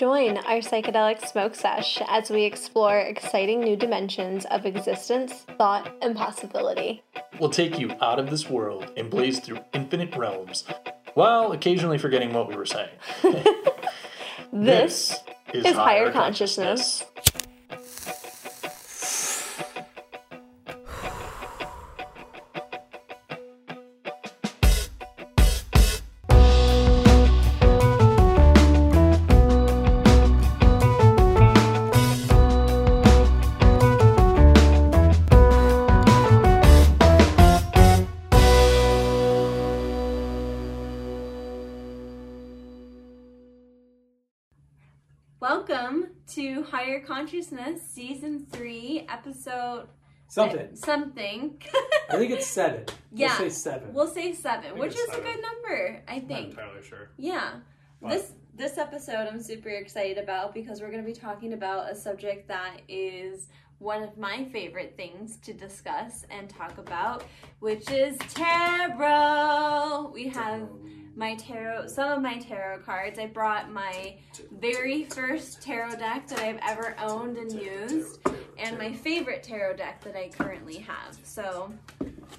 Join our psychedelic smoke sesh as we explore exciting new dimensions of existence, thought, and possibility. We'll take you out of this world and blaze through infinite realms, while occasionally forgetting what we were saying. This, is, higher, consciousness. Welcome Consciousness, Season 3, Episode Something. something. I think it's seven. Yeah. We'll say seven. we'll say 7, which it's is a good number, I Not think. entirely sure. Yeah. But- This this episode I'm super excited about because we're going to be talking about a subject that is one of my favorite things to discuss and talk about, which is tarot. We have my tarot, some of my tarot cards. I brought my very first tarot deck that I've ever owned and used, and my favorite tarot deck that I currently have. So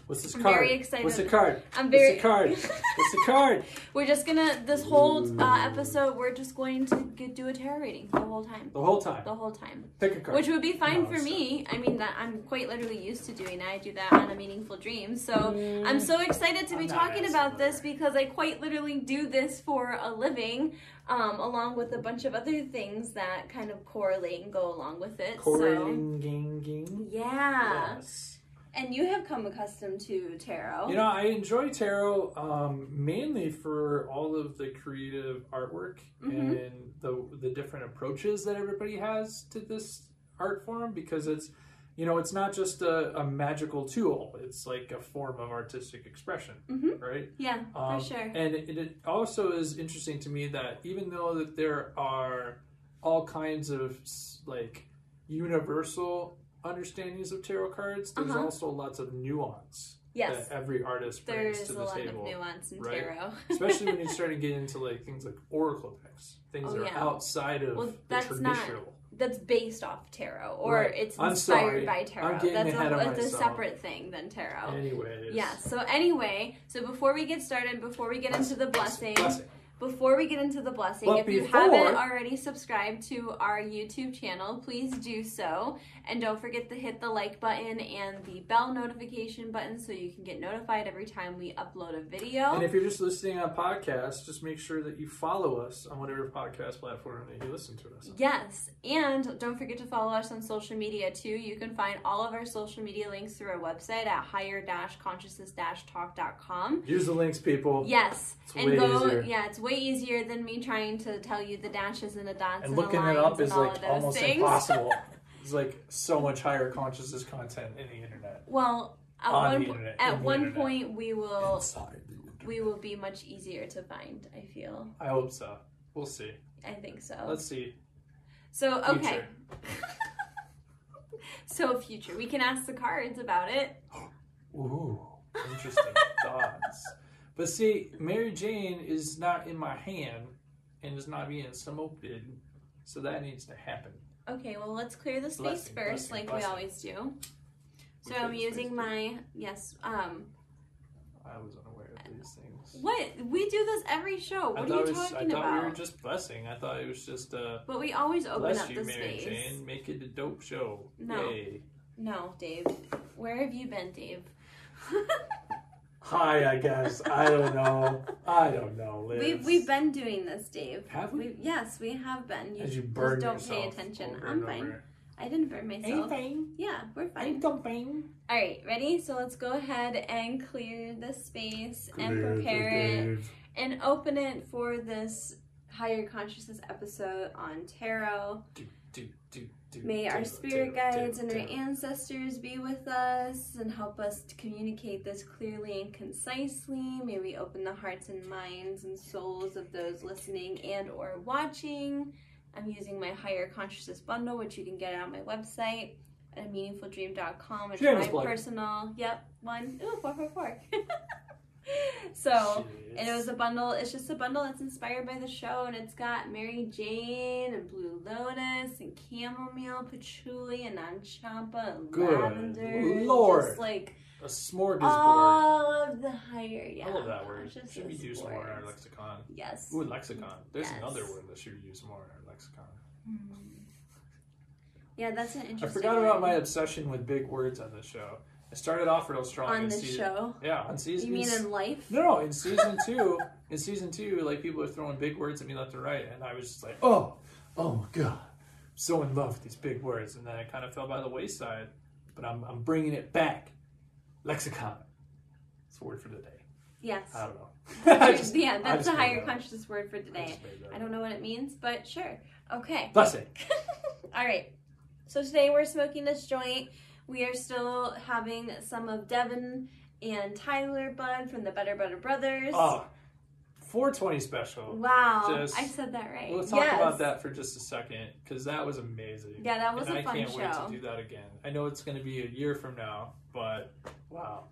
What's this I'm card? very excited. What's the card? I'm very. What's the card? What's the card? We're just gonna this whole uh, episode. We're just going to get, do a tarot reading the whole time, The whole time. the whole time, Pick a card. which would be fine No, for me. I mean, that I'm quite literally used to doing that. I do that on a meaningful dream. So I'm so excited to be I'm talking about this because I quite literally do this for a living, um, along with a bunch of other things that kind of correlate and go along with it. So Correlating, ging. yeah, Yes. And you have come accustomed to tarot. You know, I enjoy tarot um, mainly for all of the creative artwork Mhm. and the the different approaches that everybody has to this art form because it's you know it's not just a, a magical tool it's like a form of artistic expression Mhm. right yeah, Um, for sure. And it, it also is interesting to me that even though that there are all kinds of like universal understandings of tarot cards, there's Uh-huh. also lots of nuance Yes. that every artist brings There's to a the lot table. of nuance in right? tarot. Especially when you start to get into like things like oracle decks, things Oh, that are yeah. outside of Well, the that's not- traditional. that's based off tarot or Right. it's inspired by tarot. That's a, a separate thing than tarot. Anyways, Yeah. So anyway, so before we get started, before we get into the blessing, blessing. Before we get into the blessing, But if you before- haven't already subscribed to our YouTube channel, please do so. And don't forget to hit the like button and the bell notification button so you can get notified every time we upload a video. And if you're just listening on podcasts, just make sure that you follow us on whatever podcast platform that you listen to us on. Yes, and don't forget to follow us on social media too. You can find all of our social media links through our website at higher-consciousness-talk.com. Use the links, people. Yes, It's and go. easier. Yeah, it's way easier than me trying to tell you the dashes and the dots And and, looking it up is like almost things. impossible. There's like so much higher consciousness content in the internet. Well, at On one po- internet, at one internet. point we will Inside the internet. we will be much easier to find. I feel. I hope so. We'll see. I think so. Let's see. so okay. Future. so future, we can ask the cards about it. Ooh, interesting thoughts. But see, Mary Jane is not in my hand and is not being smoked, so that needs to happen. Okay, well, let's clear the space Blessing, first, blessing, like blessing. we always do. So We clear I'm using my yes. Um, I was unaware of these things. what we do this every show. What are you talking about? I thought we were just blessing. I thought it was just uh, But we always open bless up you, the Mary space. Jane. Make it a dope show. No. Yay. No, Dave. Where have you been, Dave? Hi, I guess. I don't know. I don't know, Liz. We've we've been doing this, Dave. Have we? We've, yes, we have been. You, As you just don't yourself pay attention. over I'm and fine. over. I didn't burn myself. fine. Yeah, we're fine. dumping. All right, ready? So let's go ahead and clear the space and Clear the prepare it and open it for this higher consciousness episode on tarot. Do, do, do, do, May our spirit guides and our ancestors be with us and help us to communicate this clearly and concisely. May we open the hearts and minds and souls of those listening and or watching. I'm using my higher consciousness bundle, which you can get on my website at meaningfuldream.com. It's Shameless my plug. personal. Yep, one. Ooh, four, four, four. so Shit. and it was a bundle. It's just a bundle that's inspired by the show, and it's got Mary Jane and Blue Lotus and chamomile, patchouli, and nag champa and Good lavender. Lord. Just like a smorgasbord. all of the higher. Yeah, I love that word. just Should we some more in our lexicon? Yes. Ooh, lexicon. There's Yes. another word that should be used more in our lexicon. Hmm. Yeah, that's an interesting. I forgot about my obsession with big words on the show. I started off real strong on in this season, show. Yeah, on season. You mean in life? No, no, in season two, in season two, like people are throwing big words at me left and right, and I was just like, oh, oh my god, I'm so in love with these big words, and then I kind of fell by the wayside. But I'm, I'm bringing it back. Lexicon. It's the word for the day. Yes. I don't know. I just- yeah, that's just a higher that conscious word for today. just made that I don't know what it means, but sure. Okay. Blessing. All right. So today we're smoking this joint. We are still having some of Devin and Tyler Bud from the Better Butter Brothers. Ah, oh, 420 special. wow. just- I said that right. We'll talk yes. about that for just a second because that was amazing. Yeah, that was and a I fun can't wait to do that again. I know it's going to be a year from now, but wow.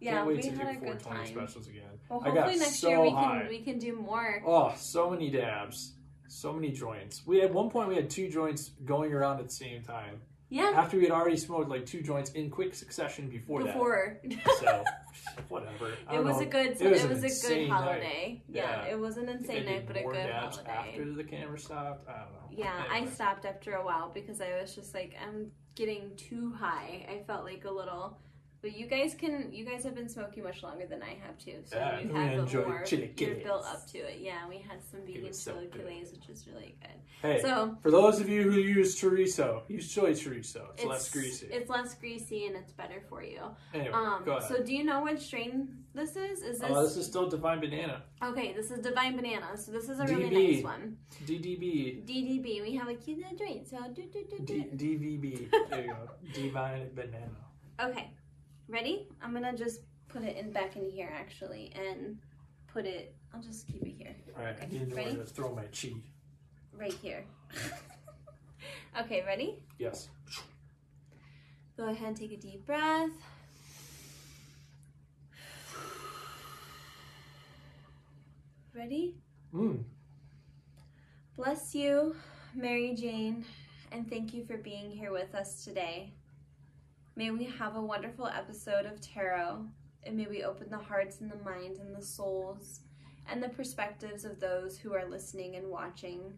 Yeah, can't wait we to had do a good 420 time. specials again. Well, I hopefully next so year we high. can we can do more. Oh, so many dabs, so many joints. We at one point we had two joints going around at the same time. Yeah. After we had already smoked like two joints in quick succession before, Before. that. So whatever. It was a good It was it was a good holiday. Yeah. Yeah. it was an insane night, but a good holiday. after the camera stopped. I don't know. Yeah, I stopped after a while because I was just like, I'm getting too high. I felt like a little. But you guys can. You guys have been smoking much longer than I have too, so Yeah, you have enjoy more. You're built up to it. Yeah, we had some vegan so chilaquiles, which is really good. Hey, So for those of you who use chorizo, use soy chorizo. It's, it's less greasy. It's less greasy and it's better for you. anyway, Um. go ahead. So do you know what strain this is? Is this? Oh, this is still Divine Banana. okay, this is Divine Banana. So this is a really DB. nice one. DDB. DDB. We have a cute little joint. So do do do do. D- DVB. There you go. Divine Banana. Okay, ready? I'm gonna just put it in back in here actually, and put it. I'll just keep it here, All right, I ready? to throw my chi. right here. okay, ready? Yes. Go ahead and take a deep breath. Ready? Mm. Bless you, Mary Jane, and thank you for being here with us today. May we have a wonderful episode of Tarot, and may we open the hearts and the minds and the souls and the perspectives of those who are listening and watching.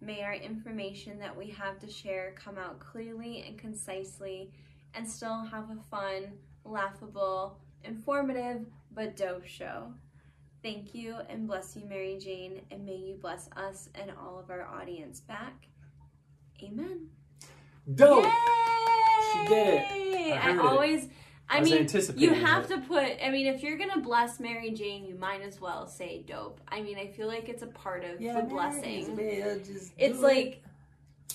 May our information that we have to share come out clearly and concisely and still have a fun, laughable, informative, but dope show. Thank you and bless you, Mary Jane, and may you bless us and all of our audience back. Amen. Dope. Yay! She did it. I I, heard it. always, I, I mean, you have it. to put. I mean, if you're gonna bless Mary Jane, you might as well say dope. I mean, I feel like it's a part of the blessing. It's like,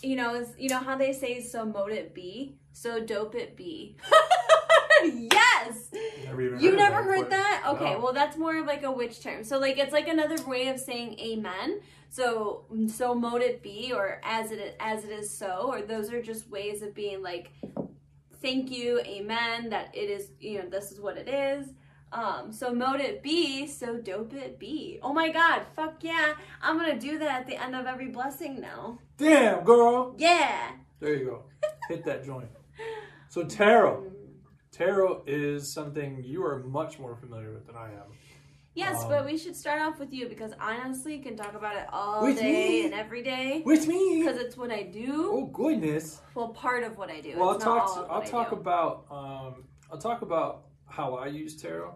you know, it's, you know how they say, "So mote it be, so dope it be." yes. Never You heard never that heard before. that? Okay, No. well that's more of like a witch term. So like it's like another way of saying amen. So so mote it be or as it as it is so or those are just ways of being like thank you, amen, that it is, you know, this is what it is. Um, so mote it be, so dope it be. Oh my god, fuck yeah. I'm gonna do that at the end of every blessing now. Damn, girl. Yeah. There you go. Hit that joint. So tarot. Tarot is something you are much more familiar with than I am. Yes, Um, but we should start off with you because honestly, you can talk about it all day me? and every day With me. because it's what I do. Oh goodness. Well, part of what I do. Well, I'll it's all talk. To, I'll talk about. Um, I'll talk about how I use tarot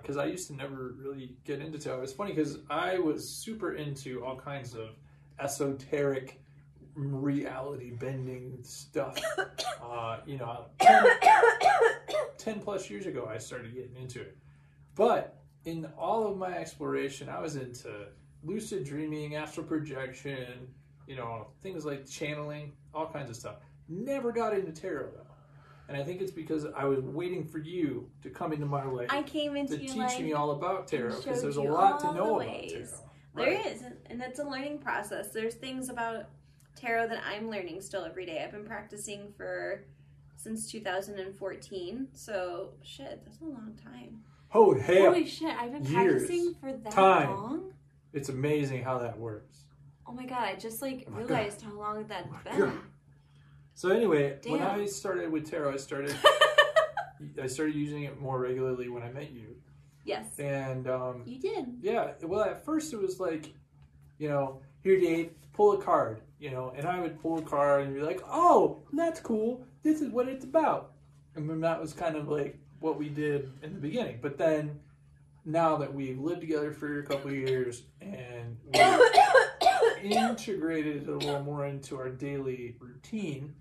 because I used to never really get into tarot. It's funny because I was super into all kinds of esoteric, reality bending stuff. uh, you know, 10, 10 plus years ago, I started getting into it. But in all of my exploration, I was into lucid dreaming, astral projection, you know, things like channeling, all kinds of stuff. Never got into tarot though. And I think it's because I was waiting for you to come into my life I came into to your teach life. me all about tarot because there's a lot to the know about tarot. There Right. is, and- and it's a learning process. There's things about tarot that I'm learning still every day. I've been practicing for since 2014. So shit, that's a long time. Oh hell, Holy shit! I've been Years. practicing for that Time. long. it's amazing how that works. Oh my god! I just like Oh my God. realized how long that's Oh been. God. So anyway, when I started with tarot, I started I started using it more regularly when I met you, yes, and um, you did. yeah, well, at first it was like, you know, here, Dave, pull a card, you know, and I would pull a card and be like, oh, that's cool. This is what it's about. And then that was kind of like what we did in the beginning. But then now that we've lived together for a couple of years and integrated it a little more into our daily routine,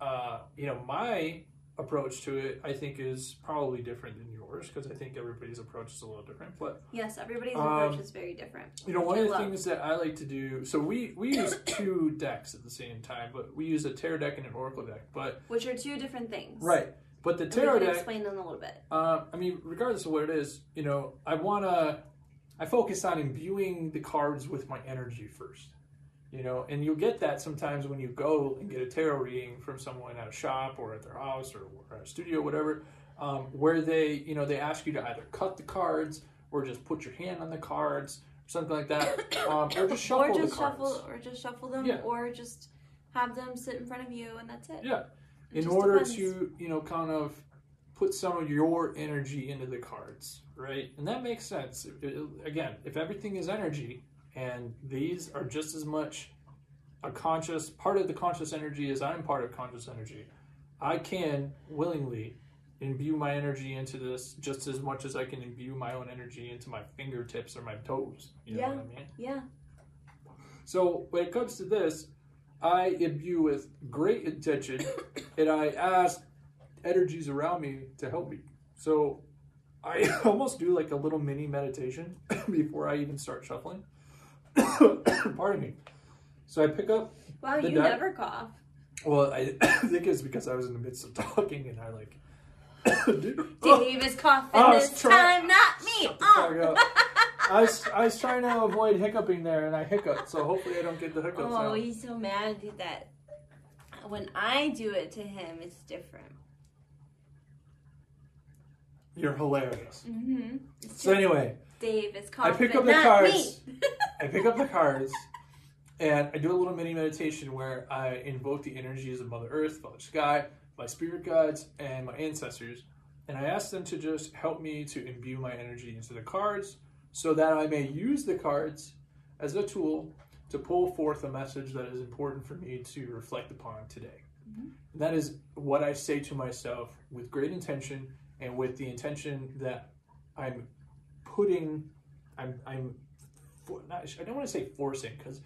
uh, you know, my approach to it, I think, is probably different than yours because I think everybody's approach is a little different. But Yes, everybody's Um, approach is very different. you know, one I of the love. things that I like to do, so we we use two decks at the same time, but we use a tarot deck and an oracle deck. But which are two different things. right, but the tarot deck, explain them a little bit. uh, I mean, regardless of what it is, you know, I wanna, I focus on imbuing the cards with my energy first. You know, and you'll get that sometimes when you go and get a tarot reading from someone at a shop or at their house or, or at a studio, whatever, um, where they, you know, they ask you to either cut the cards or just put your hand on the cards, or something like that, um, or just shuffle or just the cards. shuffle, or just shuffle them, Yeah. or just have them sit in front of you, and that's it. Yeah. In just order to you know kind of put some of your energy into the cards right? And that makes sense. It- it- again if everything is energy and these are just as much a conscious part of the conscious energy as i'm part of conscious energy i can willingly imbue my energy into this just as much as i can imbue my own energy into my fingertips or my toes. You know Yeah. what i mean? Yeah. so when it comes to this, I imbue with great intention, and I ask energies around me to help me. So I almost do like a little mini meditation before I even start shuffling. Pardon me. So I pick up. Wow, you never cough. Well, I think it's because I was in the midst of talking, and I like. Dave is coughing Oh, ah, this time, not me. Shut the fuck Oh. I was, I was trying to avoid hiccuping there, and I hiccuped. So hopefully I don't get the hiccups. Oh, now. he's so mad that when I do it to him, it's different. You're hilarious. Mm-hmm. So anyway, Dave is I pick up the cards. I pick up the cards and I do a little mini meditation where I invoke the energies of Mother Earth, Father Sky, my spirit guides, and my ancestors. And I ask them to just help me to imbue my energy into the cards so that I may use the cards as a tool to pull forth a message that is important for me to reflect upon today. Mhm. And that is what I say to myself with great intention and with the intention that I'm putting, I'm, I'm, for, not, I don't want to say forcing because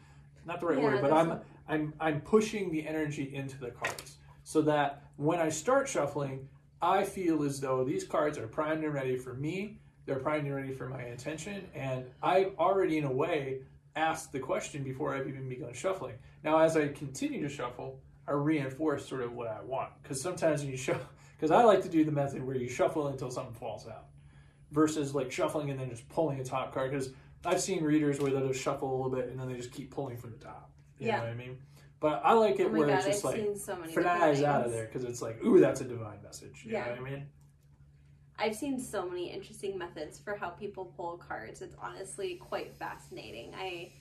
not the right Yeah, word, but I'm, I'm, I'm pushing the energy into the cards so that when I start shuffling, I feel as though these cards are primed and ready for me. They're primed and ready for my intention, and I've already, in a way, asked the question before I've even begun shuffling. Now, as I continue to shuffle, I reinforce sort of what I want because sometimes when you shuffle, because I like to do the method where you shuffle until something falls out, versus like shuffling and then just pulling a top card. Because I've seen readers where they'll just shuffle a little bit and then they just keep pulling from the top. You Yeah. know what I mean? But I like it Oh where god, it's I've just like seen so many flies different out of there because it's like, ooh, that's a divine message. You Yeah. know what I mean? I've seen so many interesting methods for how people pull cards. It's honestly quite fascinating. I,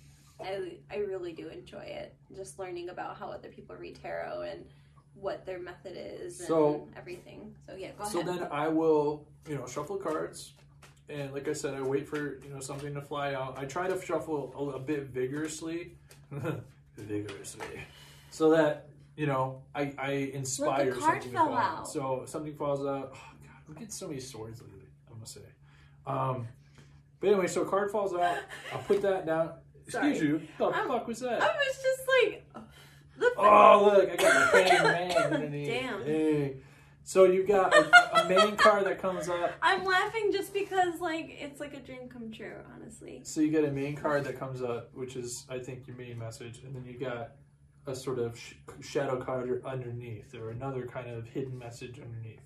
I, I really do enjoy it. Just learning about how other people read tarot and what their method is and So- everything. So yeah, go So ahead. So then I will, you know, shuffle cards, and like I said, I wait for you know something to fly out. I try to shuffle a, a bit vigorously, vigorously, so that you know I, I inspire card something to fall out. So something falls out. I'm getting so many stories lately. I must say. Um, but anyway, so a card falls out. I'll put that down. Excuse Sorry. you. The I'm- fuck was that? I was just like, the Oh look, I got Hanged Man underneath. Damn. Hey. So you got a, a main card that comes up. I'm laughing just because like it's like a dream come true, honestly. So you get a main card that comes up, which is I think your main message, and then you got a sort of sh- shadow card underneath, or another kind of hidden message underneath.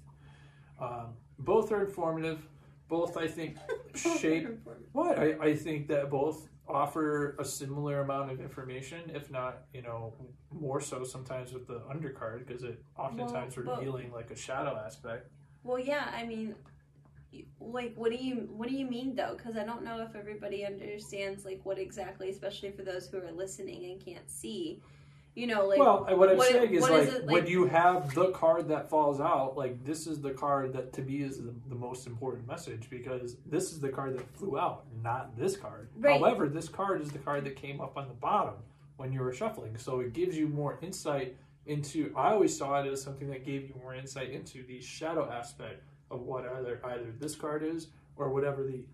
Um, both are informative. Both I think shape what I, I think that both offer a similar amount of information, if not you know more so sometimes with the undercard because it oftentimes Well, but- revealing like a shadow aspect. Well, yeah, I mean, like what do you what do you mean though because i don't know if everybody understands like what exactly especially for those who are listening and can't see you know like well, what I'm what- saying is like, is it, when you have the card that falls out, like this is the card that to me is the, the most important message because this is the card that flew out, not this card. Right. However, this card is the card that came up on the bottom when you were shuffling, so it gives you more insight into. I always saw it as something that gave you more insight into the shadow aspect of what either either this card is or whatever the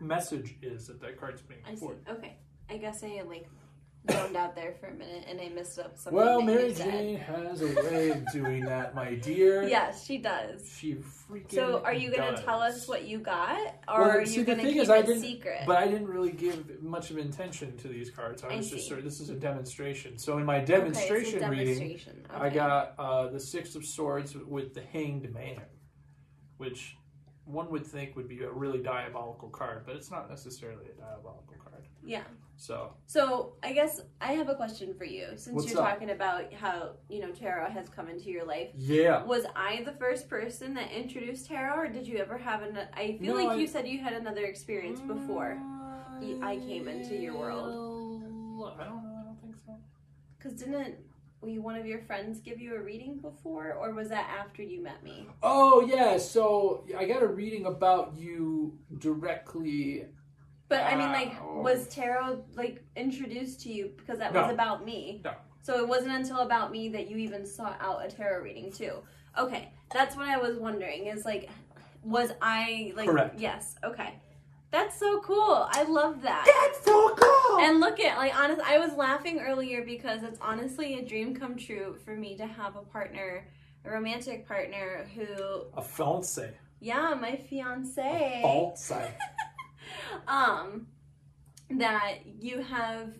message is that that card's being i see okay i guess i like zoned out there for a minute and i missed up something Well, Mary. Jane has a way of doing that, my dear. yes she does She freaking. so are you gonna does. tell us what you got or Well, are see, you gonna thing keep is, I it didn't- secret But I didn't really give much of intention to these cards. I I was just see. sort of, this is a demonstration. So in my Okay, demonstration reading, demonstration. I got uh, the Six of Swords with the Hanged Man, which one would think would be a really diabolical card, but it's not necessarily a diabolical card. yeah So So I guess I have a question for you. Since What's you're up? talking about how you know tarot has come into your life, yeah, was I the first person that introduced tarot, or did you ever have an? I feel No, like I- you said you had another experience before. I came into your world. I don't know. I don't think so. Cause didn't we one of your friends give you a reading before, or was that after you met me? Oh yeah, so I got a reading about you directly. But I mean, ah, like, Wow. was tarot like introduced to you because that was No. about me? No. So it wasn't until about me that you even sought out a tarot reading too. Okay, that's what I was wondering. Is like, was I like? Correct. Yes. Okay, that's so cool. I love that. That's so cool. And look at like honest. I was laughing earlier because it's honestly a dream come true for me to have a partner, a romantic partner who, a fiance. yeah, my fiance Fiance. um, that you have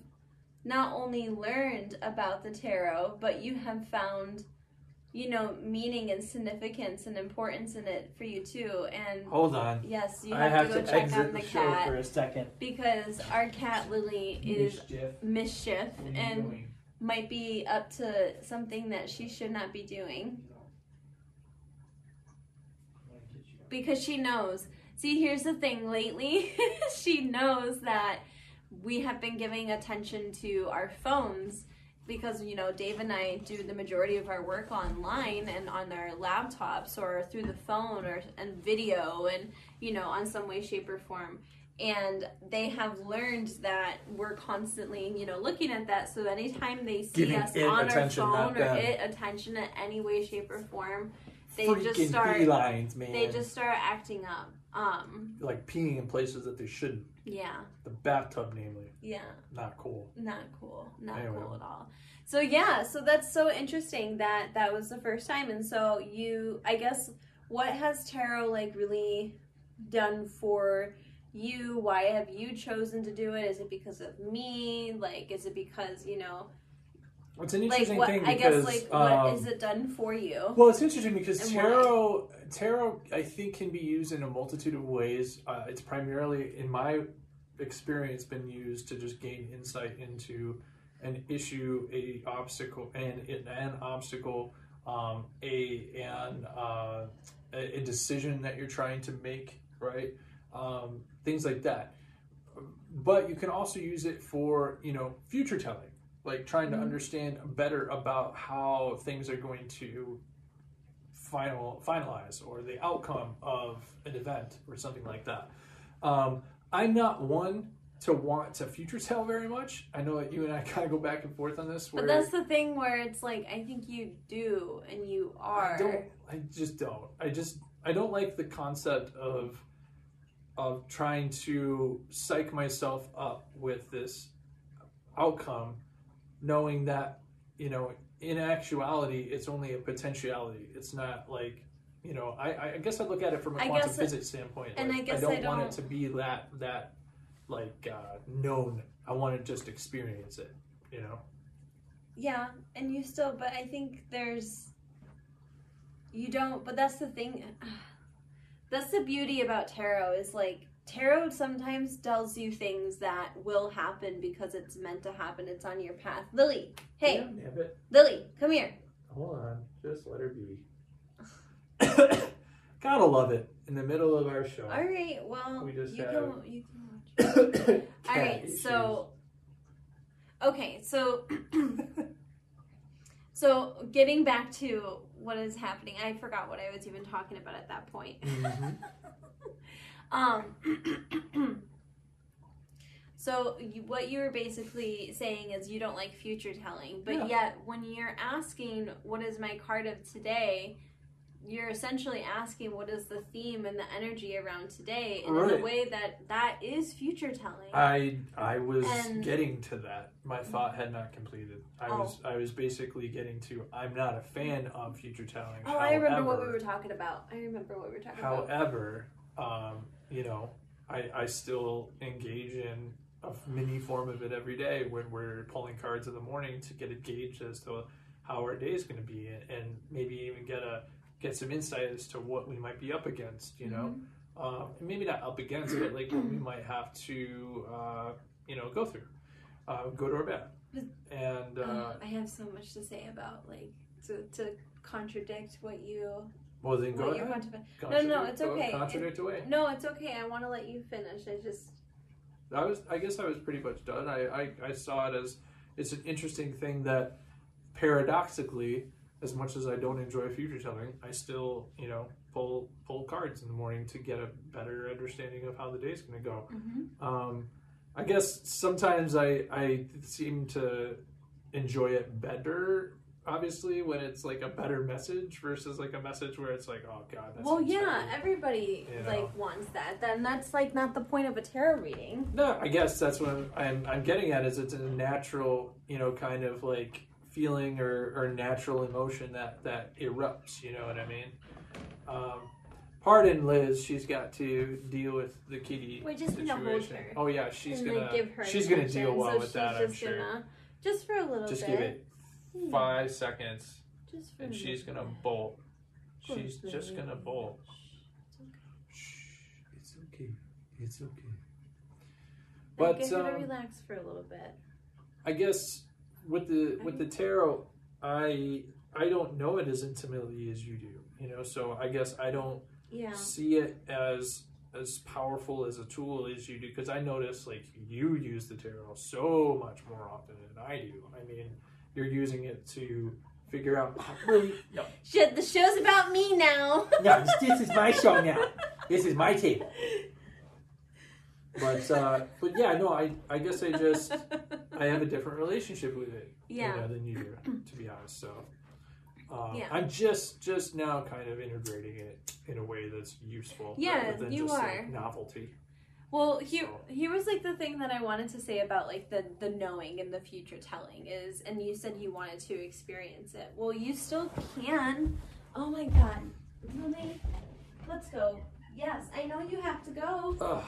not only learned about the tarot, but you have found, you know, meaning and significance and importance in it for you too. And Hold on. yes, you I have, have to to go check exit on the the show cat for a second. because our cat Lily is Mischief. mischief What are you and doing? might be up to something that she should not be doing because she knows. See, here's the thing lately, she knows that we have been giving attention to our phones because, you know, Dave and I do the majority of our work online and on our laptops or through the phone or and video and, you know, on some way, shape, or form. And they have learned that we're constantly, you know, looking at that. So anytime they see Giving us on our phone or it attention in any way, shape, or form, they Freaking just start felines, man. they just start acting up. Um, like peeing in places that they shouldn't. yeah, The bathtub, namely, yeah, not cool. not cool, not Anyway. cool at all. So yeah, so that's so interesting that that was the first time, and so you, I guess, what has tarot like really done for you? Why have you chosen to do it? Is it because of me? Like, is it because you know, It's an like interesting what? thing I because guess like what um, is it done for you? Well, it's interesting because And why? tarot, tarot, I think, can be used in a multitude of ways. Uh, it's primarily, in my experience, been used to just gain insight into an issue, a obstacle, and an obstacle, um, a and uh, a, a decision that you're trying to make, right? Um, things like that. But you can also use it for you know future telling, like trying to Mhm. understand better about how things are going to final finalize or the outcome of an event or something like that. Um, I'm not one to want to future tell very much. I know that you and I kind of go back and forth on this. Where But that's the thing where it's like I think you do and you are. I don't. I just don't. I just. I don't like the concept of of trying to psych myself up with this outcome, knowing that you know, in actuality, it's only a potentiality. It's not like you know. I I guess I look at it from a I quantum physics standpoint. and like, I guess I don't, I want it to be that that like uh, known. I want to just experience it. You know. Yeah, and you still, but I think there's. You don't, but that's the thing. That's the beauty about tarot is like tarot sometimes tells you things that will happen because it's meant to happen. It's on your path. Lily, hey, it. Lily, come here. Hold on, just let her be. Gotta love it. in the middle of our show. All right. Well, We just you have- can you can watch. All right. issues. So. Okay. So. so getting back to what is happening, I forgot what I was even talking about at that point. Mhm. Um. so you, what you were basically saying is you don't like future telling, but Yeah. yet when you're asking what is my card of today, you're essentially asking what is the theme and the energy around today, and in Right. a way that that is future telling. I I was And- getting to that. My thought had not completed. I Oh. was I was basically getting to I'm not a fan of future telling. oh, I remember what we were talking about. I remember what we were talking about. However, um, you know, I, I still engage in a mini form of it every day when we're pulling cards in the morning to get a gauge as to how our day is going to be and, and maybe even get a get some insight as to what we might be up against. You know, Mm-hmm. um, and maybe not up against, but like what we might have to uh, you know go through, uh, good or bad. And uh, Ugh, I have so much to say about like to, to contradict what you well, then go ahead. contra- No, no, it's go- okay. Contradict away. No, it's okay. I want to let you finish. I just I was I guess I was pretty much done. I, I, I saw it as it's an interesting thing that paradoxically, as much as I don't enjoy future telling, I still, you know, pull pull cards in the morning to get a better understanding of how the day's gonna go. Um, I guess sometimes I I seem to enjoy it better obviously when it's like a better message versus like a message where it's like oh god that's well, yeah. Everybody You know. like wants that. Then that's like not the point of a tarot reading. No, I guess that's what I'm, I'm, I'm getting at is it's a natural, you know, kind of like feeling or, or natural emotion that, that erupts, you know what I mean? Um, pardon Liz, she's got to deal with the kitty We're just situation. gonna hold her. Oh yeah, she's and gonna give her she's gonna deal well so with she's that, I'm just sure. Gonna, just for a little Just bit. give it Hmm. five seconds Just for and she's gonna bolt. She's just gonna bolt. It's okay. It's okay. Like, But to um, relax for a little bit. I guess with the with the tarot, I I don't know it as intimately as you do. You know, so I guess I don't Yeah. see it as as powerful as a tool as you do because I notice like you use the tarot so much more often than I do. I mean, you're using it to figure out really no Shit, the show's about me now. no this, this is my show now. This is my table. But uh, but yeah, no, I I guess I just I have a different relationship with it yeah. you know, than you do, to be honest. So um, Yeah. I'm just just now kind of integrating it in a way that's useful. Yeah, rather than you just, are. Like, novelty. Well, here So- here was like the thing that I wanted to say about like the the knowing and the future telling is, and you said you wanted to experience it. Well, you still can. Oh my God, Lily, let's go. Yes, I know you have to go. Ugh.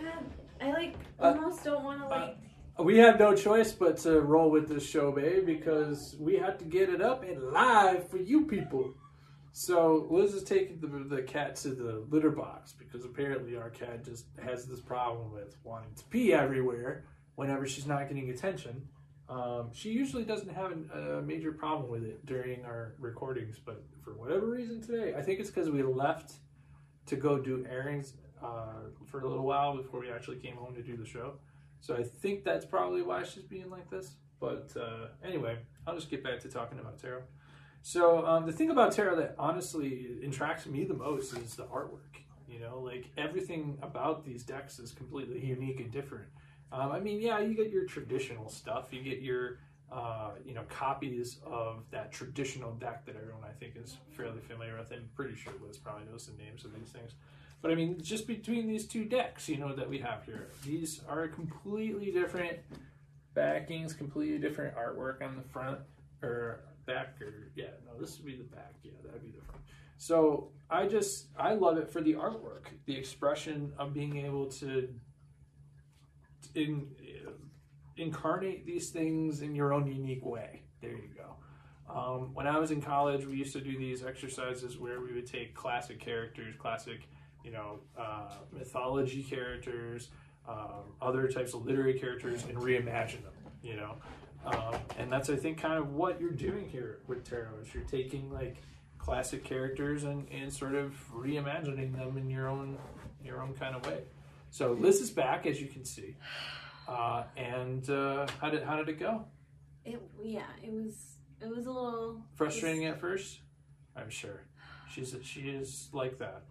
God, I like Uh, almost don't want to like. we have no choice but to roll with this show, babe, because we have to get it up and live for you people. So Liz is taking the, the cat to the litter box because apparently our cat just has this problem with wanting to pee everywhere whenever she's not getting attention. Um, she usually doesn't have a major problem with it during our recordings, but for whatever reason today, I think it's because we left to go do errands uh, for a little while before we actually came home to do the show. So I think that's probably why she's being like this. But uh, anyway, I'll just get back to talking about tarot. So um, the thing about tarot that honestly attracts me the most is the artwork. You know, like everything about these decks is completely unique and different. Um, I mean, yeah, you get your traditional stuff. You get your uh, you know copies of that traditional deck that everyone I think is fairly familiar with. I'm pretty sure Liz probably knows the names of these things. But I mean, just between these two decks, you know, that we have here, these are completely different backings, completely different artwork on the front or back, or yeah, no, this would be the back. Yeah, that'd be the front. So I just I love it for the artwork, the expression of being able to in, incarnate these things in your own unique way. There you go. Um, when I was in college, we used to do these exercises where we would take classic characters, classic, you know, uh, mythology characters, um, other types of literary characters, and reimagine them. You know, um, and that's I think kind of what you're doing here with tarot. Is you're taking like classic characters and, and sort of reimagining them in your own your own kind of way. So Liz is back, as you can see. Uh, and uh, how did how did it go? It yeah, it was it was a little Frustrating at first, I'm sure. She's she is like that,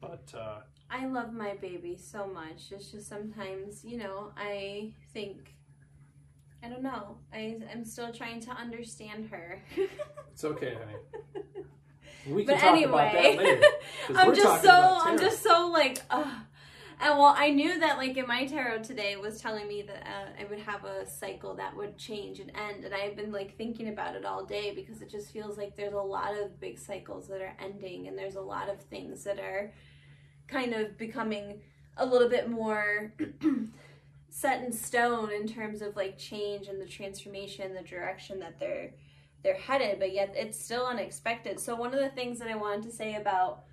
but uh, I love my baby so much. It's just sometimes, you know, I think I don't know. I I'm still trying to understand her. it's okay, honey. We can but talk about that anyway, later. I'm just so I'm just so like ugh. And well, I knew that like in my tarot today was telling me that uh, I would have a cycle that would change and end, and I've been like thinking about it all day because it just feels like there's a lot of big cycles that are ending, and there's a lot of things that are kind of becoming a little bit more set in stone in terms of like change and the transformation, the direction that they're they're headed, but yet it's still unexpected. So one of the things that I wanted to say about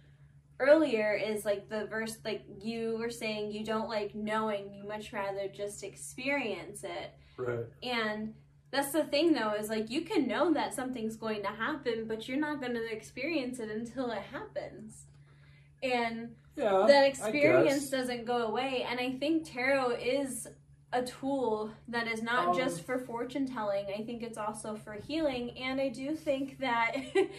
earlier is like the verse like you were saying you don't like knowing, you much rather just experience it. right. And that's the thing though, is like you can know that something's going to happen, but you're not gonna experience it until it happens. And Yeah, that experience doesn't go away. And i think tarot is a tool that is not Um, just for fortune telling. I think it's also for healing. And i do think that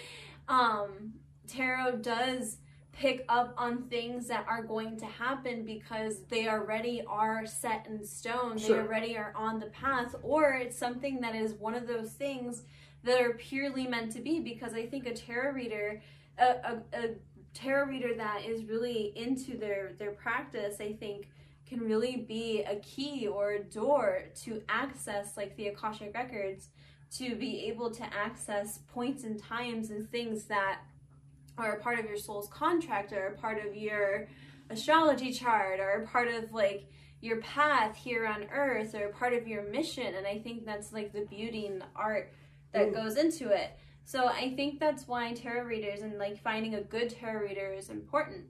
um tarot does pick up on things that are going to happen because they already are set in stone. They already are on the path. Or it's something that is one of those things that are purely meant to be. Because i think a tarot reader a, a, a tarot reader that is really into their their practice i think can really be a key or a door to access like the akashic records to be able to access points and times and things that are a part of your soul's contract or a part of your astrology chart or a part of like your path here on earth or a part of your mission and i think that's like the beauty and the art that Mm. goes into it so I think that's why tarot readers and like finding a good tarot reader is important.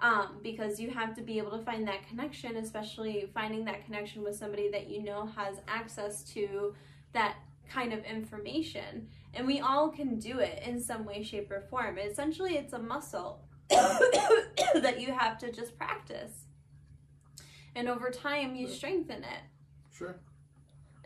Um, because you have to be able to find that connection, especially finding that connection with somebody that you know has access to that kind of information. And we all can do it in some way, shape, or form. Essentially, it's a muscle that you have to just practice. And over time, you strengthen it Sure.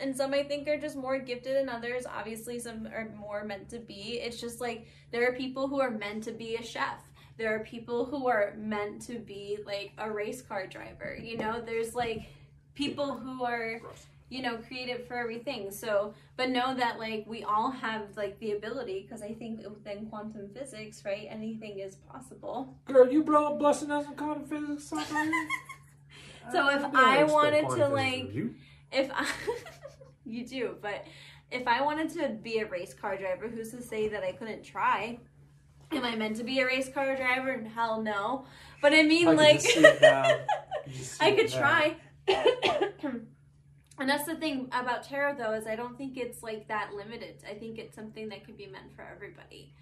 And some I think are just more gifted than others. Obviously, some are more meant to be. It's just like there are people who are meant to be a chef. There are people who are meant to be like a race car driver. You know, there's like people who are you know creative for everything. So, but know that like we all have like the ability because I think within quantum physics, right, anything is possible. Girl, you blow blessing us in quantum physics? So if I wanted to, like, you. if I, you do, but if I wanted to be a race car driver, who's to say that I couldn't try? Am I meant to be a race car driver? Hell no. But I mean, I can like, just see it now. You just see I could try. and that's the thing about tarot, though, is I don't think it's like that limited. I think it's something that could be meant for everybody.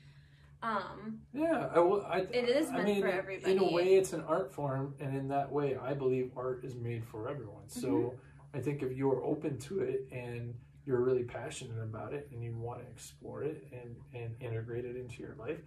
Um, Yeah, I, I, It is I meant mean, for everybody. In a way, it's an art form, and in that way, I believe art is made for everyone. So Mm-hmm. I think if you're open to it and you're really passionate about it and you want to explore it and, and integrate it into your life,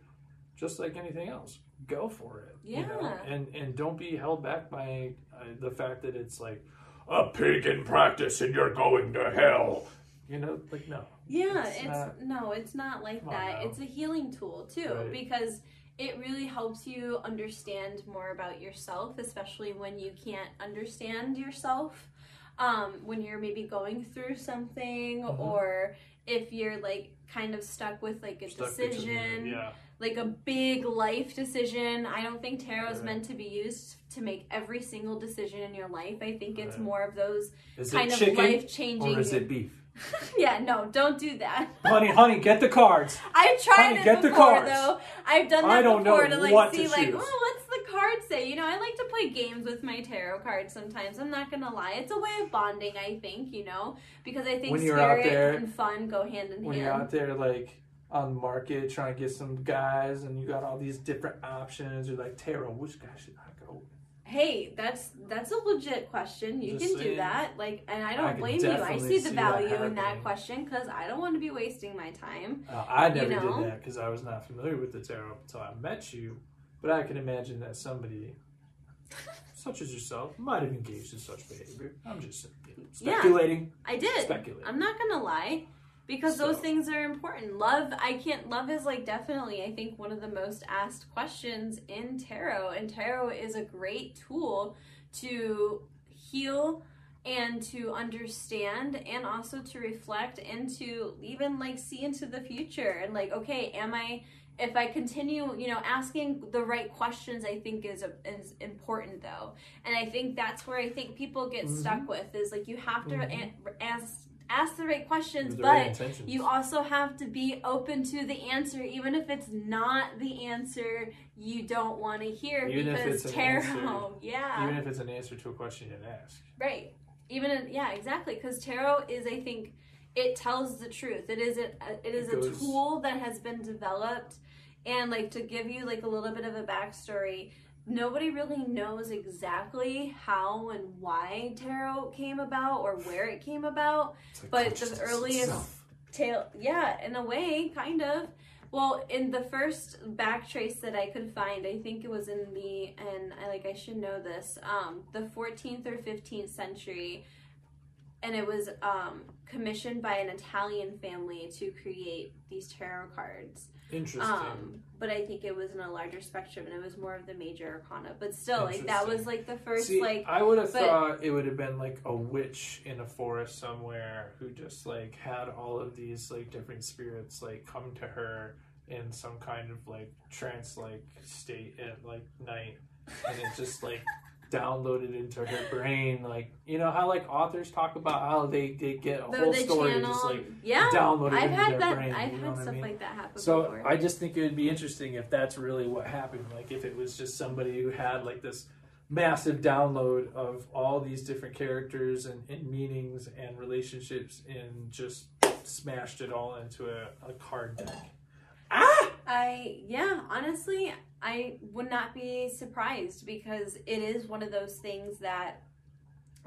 just like anything else, go for it. You know? Yeah. And and don't be held back by uh, the fact that it's like a pagan practice and you're going to hell. You know, like no. Yeah, It's it's, not- no, it's not like that. now. It's a healing tool too Right. because it really helps you understand more about yourself, especially when you can't understand yourself. Um, when you're maybe going through something Mhm. or if you're like kind of stuck with like a Stuck decision, Yeah. like a big life decision. I don't think tarot is Right. meant to be used to make every single decision in your life. I think it's more of those Is kind of life changing. or is it beef? yeah, no, don't do that. honey, honey, get the cards. I've tried Honey, it get the before cards. though. I've done that I don't know before to like what see to like, choose. oh, what's the card say? You know, I like to play games with my tarot cards sometimes. I'm not gonna lie. It's a way of bonding, I think, you know, because I think When you're out spirit there- and fun go hand in when hand. you're out there like on the market trying to get some guys and you got all these different options you're like tarot which guy should i go hey, that's that's a legit question. You Just can do that. Like, and I I don't can blame you. I see the see that value in that question because I don't want to be wasting my time. Uh, I never know? did that because I was not familiar with the tarot until I met you. But I can imagine that somebody, such as yourself, might have engaged in such behavior. I'm just you know, Yeah. speculating. I did. Speculating. I'm not gonna lie. Because those things are important. Love, I can't, love is like definitely, I think, one of the most asked questions in tarot. And tarot is a great tool to heal and to understand and also to reflect and to even like see into the future and like, okay, am I, if I continue, you know, asking the right questions, I think is, is important though. And I think that's where I think people get Mhm. stuck with is like you have to Mhm. an- ask ask the right questions, the but right you also have to be open to the answer, even if it's not the answer you don't want to hear. Even if because tarot, answer- yeah, even if it's an answer to a question you didn't ask. right. Even in, yeah, exactly. Because tarot is, I think, it tells the truth. It is a, it is It a tool that has been developed, and like to give you like a little bit of a backstory. Nobody really knows exactly how and why tarot came about or where it came about. Like But the earliest- itself. tail yeah in a way kind of well in the first back trace that i could find i think it was in the and i like i should know this um the 14th or 15th century and it was um commissioned by an italian family to create these tarot cards Interesting. um but i think it was in a larger spectrum and it was more of the major arcana. But still like that was like the first See, like I would have but- thought it would have been like a witch in a forest somewhere who just like had all of these like different spirits like come to her in some kind of like trance like state at like night. And it just like downloaded into her brain like you know how like authors talk about how they, they get a the, whole story channel just like yeah downloaded i've into had their that brain, i've had what I stuff mean? like that happen So before I just think it would be interesting if that's really what happened. Like if it was just somebody who had like this massive download of all these different characters and, and meanings and relationships and just smashed it all into a, a card deck. Ah! I yeah, honestly, I would not be surprised because it is one of those things that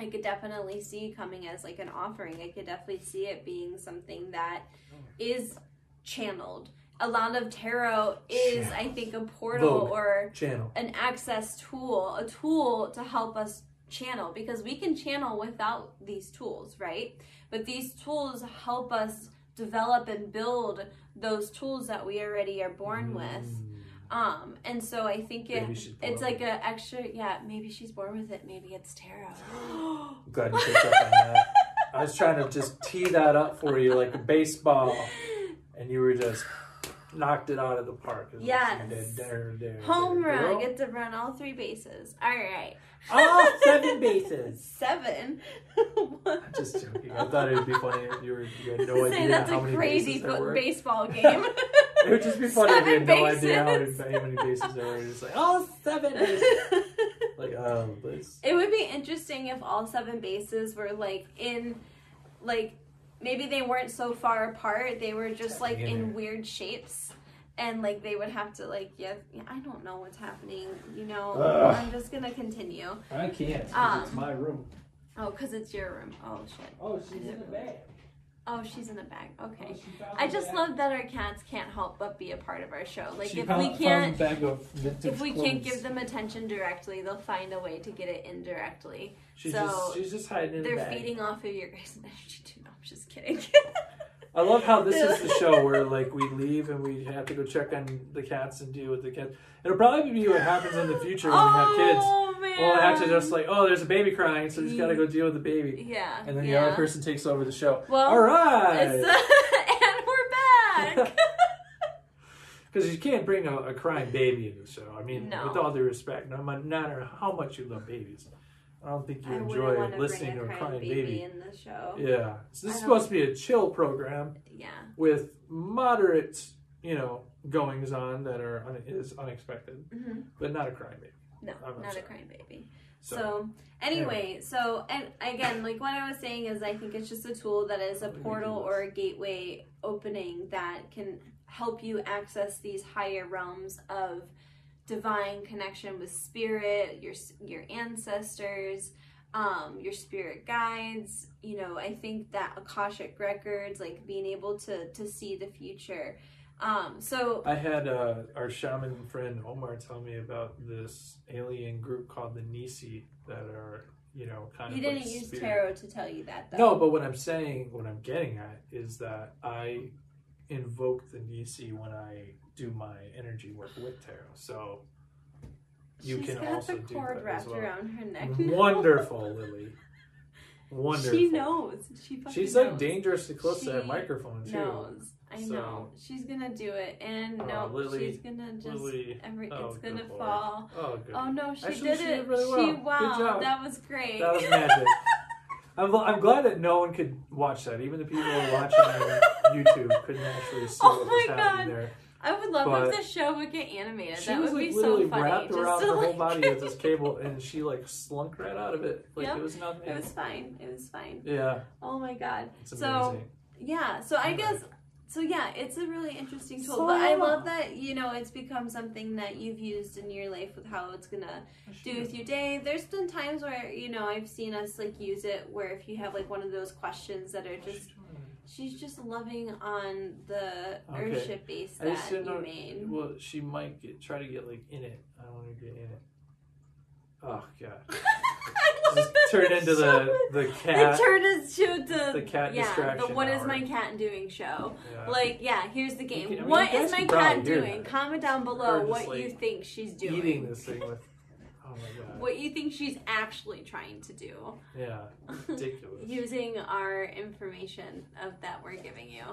I could definitely see coming as like an offering. I could definitely see it being something that oh. is channeled. A lot of tarot is, I think, a portal Vogue. or Channel. an access tool, a tool to help us channel because we can channel without these tools, right? But these tools help us develop and build those tools that we already are born with. Mm. Um, and so I think it, Maybe she's born it's like an extra, yeah, maybe she's born with it, maybe it's tarot. Glad you picked up on that. I was trying to just tee that up for you like a baseball, and you were just knocked it out of the park. is what you Yes. did. There, there, Home there, run, get to run all three bases. All right. All seven bases. Seven. I'm just joking. I thought it would be funny if you were you had no idea that's how a many crazy bases there were. baseball game. It would just be funny if you had Seven no idea how many, bases. how many bases there were. Just like, oh, seven bases. Like, um, oh, this. It would be interesting if all seven bases were like in, like, maybe they weren't so far apart. They were just like in in there. weird shapes. And like they would have to like yeah, yeah I don't know what's happening you know Ugh. I'm just gonna continue I can't. Um, it's my room. oh because it's your room oh shit Oh, she's in the bag. oh she's in the bag okay Oh, I just bag. love that our cats can't help but be a part of our show like She if found, we can't a bag of if we can't give them attention directly they'll find a way to get it indirectly she's so just she's just hiding in they're bag. feeding off of your guys' energy too. Just kidding. I love how this is the show where like we leave and we have to go check on the cats and deal with the cats. It'll probably be what happens in the future when we have kids. oh man! We'll have to just like, oh, there's a baby crying, so we just gotta go deal with the baby, yeah, and then the other person takes over the show. Well, All right, uh, and we're back. because you can't bring a, a crying baby in the show. I mean, No. with all due respect, no matter how much you love babies, I don't think you I enjoy listening to a crying baby, baby. in the show. Yeah, so this is supposed to be a chill program. Yeah. with moderate, you know, goings on that are un- is unexpected, hmm but not a crying baby. No, I'm not a crying baby. So, So, anyway, so and again, like what I was saying is, I think it's just a tool that is a portal or a gateway opening that can help you access these higher realms of divine connection with spirit, your your ancestors, um, your spirit guides. You know, I think that akashic records, like being able to to see the future. Um, so I had uh, our shaman friend Omar tell me about this alien group called the Nisi that are, you know, kind you of. didn't like use spirit- tarot to tell you that, though. No, but what I'm saying, what I'm getting at, is that I invoke the Nisi when I do my energy work with tarot. So you She's can got also the do cord as wrapped well. around her neck. now. Wonderful, Lily. Wonderful. She knows. She fucking She's like knows. dangerously close to that She microphone too. knows. I So- know. She's gonna do it, and Oh, no, Lily- she's gonna just Lily. every. Oh, it's gonna good Lord. fall. Oh, good. Oh no, she Actually, did she it. did really She well. Good wow, job. that was great. That was magic. I'm, I'm glad that no one could watch that. Even the people who are watching on YouTube couldn't actually see Oh what my was happening God. there. I would love But- if the show would get animated. She that was would like be literally so funny. wrapped just around to, her whole body with this cable, and she like slunk right out of it. Like Yep. it was nothing. It was fine. It was fine. yeah, Oh my god. it's So. Yeah, so I guess so yeah, it's a really interesting tool. So- but I love that, you know, it's become something that you've used in your life with how it's gonna do with your day. There's been times where, you know, I've seen us like use it where if you have like one of those questions that are just she's just loving on the Okay. earthship base I that didn't you know. made. Well, she might get, try to get like in it. I don't want to get in it. Oh god. Just turn into the the It cat. turned into the, the cat yeah, the distraction what is hour. my cat doing show. Yeah. Like, yeah, here's the game. can- I mean, what is my cat doing? Comment down below what like, you think she's doing. eating this thing with. Oh my. What you think she's actually trying to do. Yeah. Ridiculous. Using our information of that we're giving you,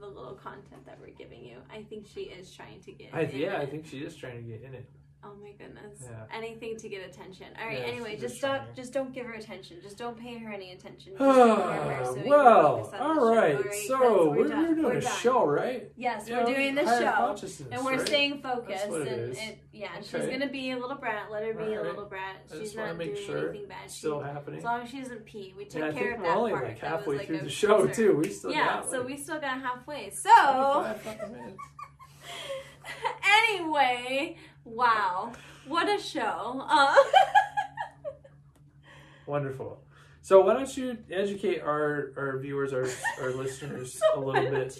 the little content that we're giving you. I think she is trying to get I, yeah, I think she is trying to get in it. Oh my goodness. Yeah. Anything to get attention. All right. Yeah, anyway, just stop. trying. Just don't give her attention. Just don't pay her any attention. Just her so well, focus on the all right. All right, So we're, we're, doing we're a done. show, right? Yes, we're doing the show, and we're right? staying focused. it and it, yeah, she's gonna be a little brat. Let her be a little brat. She's just want to not doing sure anything bad. She- still happening. as long as she doesn't pee, we took care of we're that only part. like halfway through the show too. We still Yeah, got so we still got halfway. So 25 fucking minutes. anyway, wow, what a show! Uh, Wonderful. So why don't you educate our, our viewers, our our listeners so a little bit?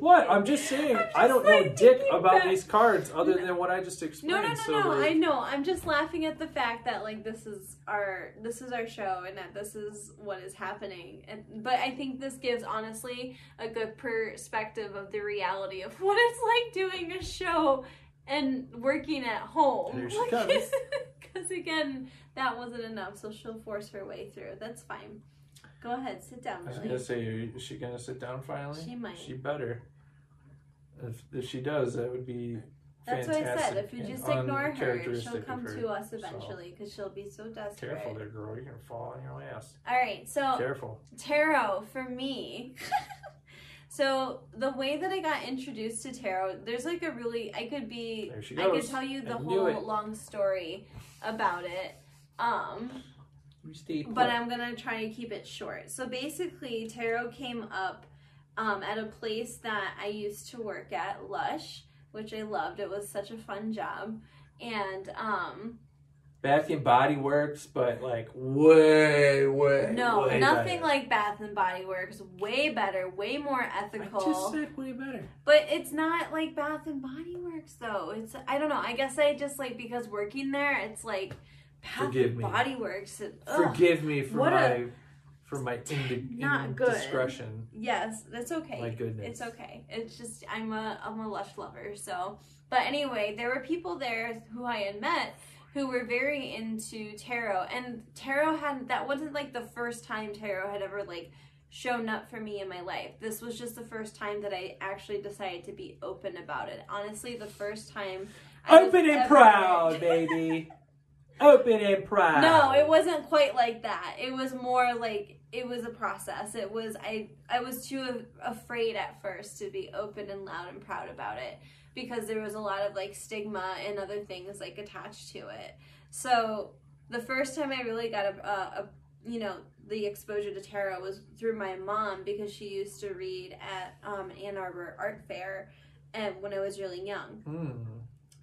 What? I'm just saying. I'm I don't just, know dick about back. these cards other than what I just explained. No, no, no, so no. like, I know. I'm just laughing at the fact that like this is our this is our show and that this is what is happening. And but I think this gives honestly a good perspective of the reality of what it's like doing a show and working at home. Here she comes. Because again, that wasn't enough, so she'll force her way through. That's fine. Go ahead, sit down, I was Lily. gonna say, is she gonna sit down finally? She might. She better. If, if she does, that would be That's what I said. fantastic If you just ignore her, uncharacteristic she'll come her. to us eventually because she'll be so desperate. Careful there, girl. You're gonna fall on your ass. All right, so Careful. tarot for me. so the way that I got introduced to tarot, there's like a really I could be I could tell you the knew it. whole long story about it. Um but. I'm gonna try to keep it short. So basically, tarot came up um, at a place that I used to work at, Lush, which I loved. It was such a fun job, and um, Bath and Body Works, but like way, way, no, way nothing better. like Bath and Body Works. Way better, way more I ethical. just said way better. But it's not like Bath and Body Works though. It's I don't know. I guess I just like because working there, it's like Bath Forgive and me. Body Works. and- ugh. Forgive me for What a- my for my indi- Not good. indiscretion. Yes, that's okay. My goodness. It's okay. It's just I'm a I'm a lush lover. So, but anyway, there were people there who I had met who were very into tarot, and tarot had that wasn't like the first time tarot had ever like shown up for me in my life. This was just the first time that I actually decided to be open about it. Honestly, the first time. I Open and proud, baby. Open and proud. no, it wasn't quite like that. It was more like it was a process. It was I I was too afraid at first to be open and loud and proud about it because there was a lot of like stigma and other things like attached to it. So the first time I really got a, a, a you know the exposure to tarot was through my mom because she used to read at um, Ann Arbor Art Fair and when I was really young. Hmm.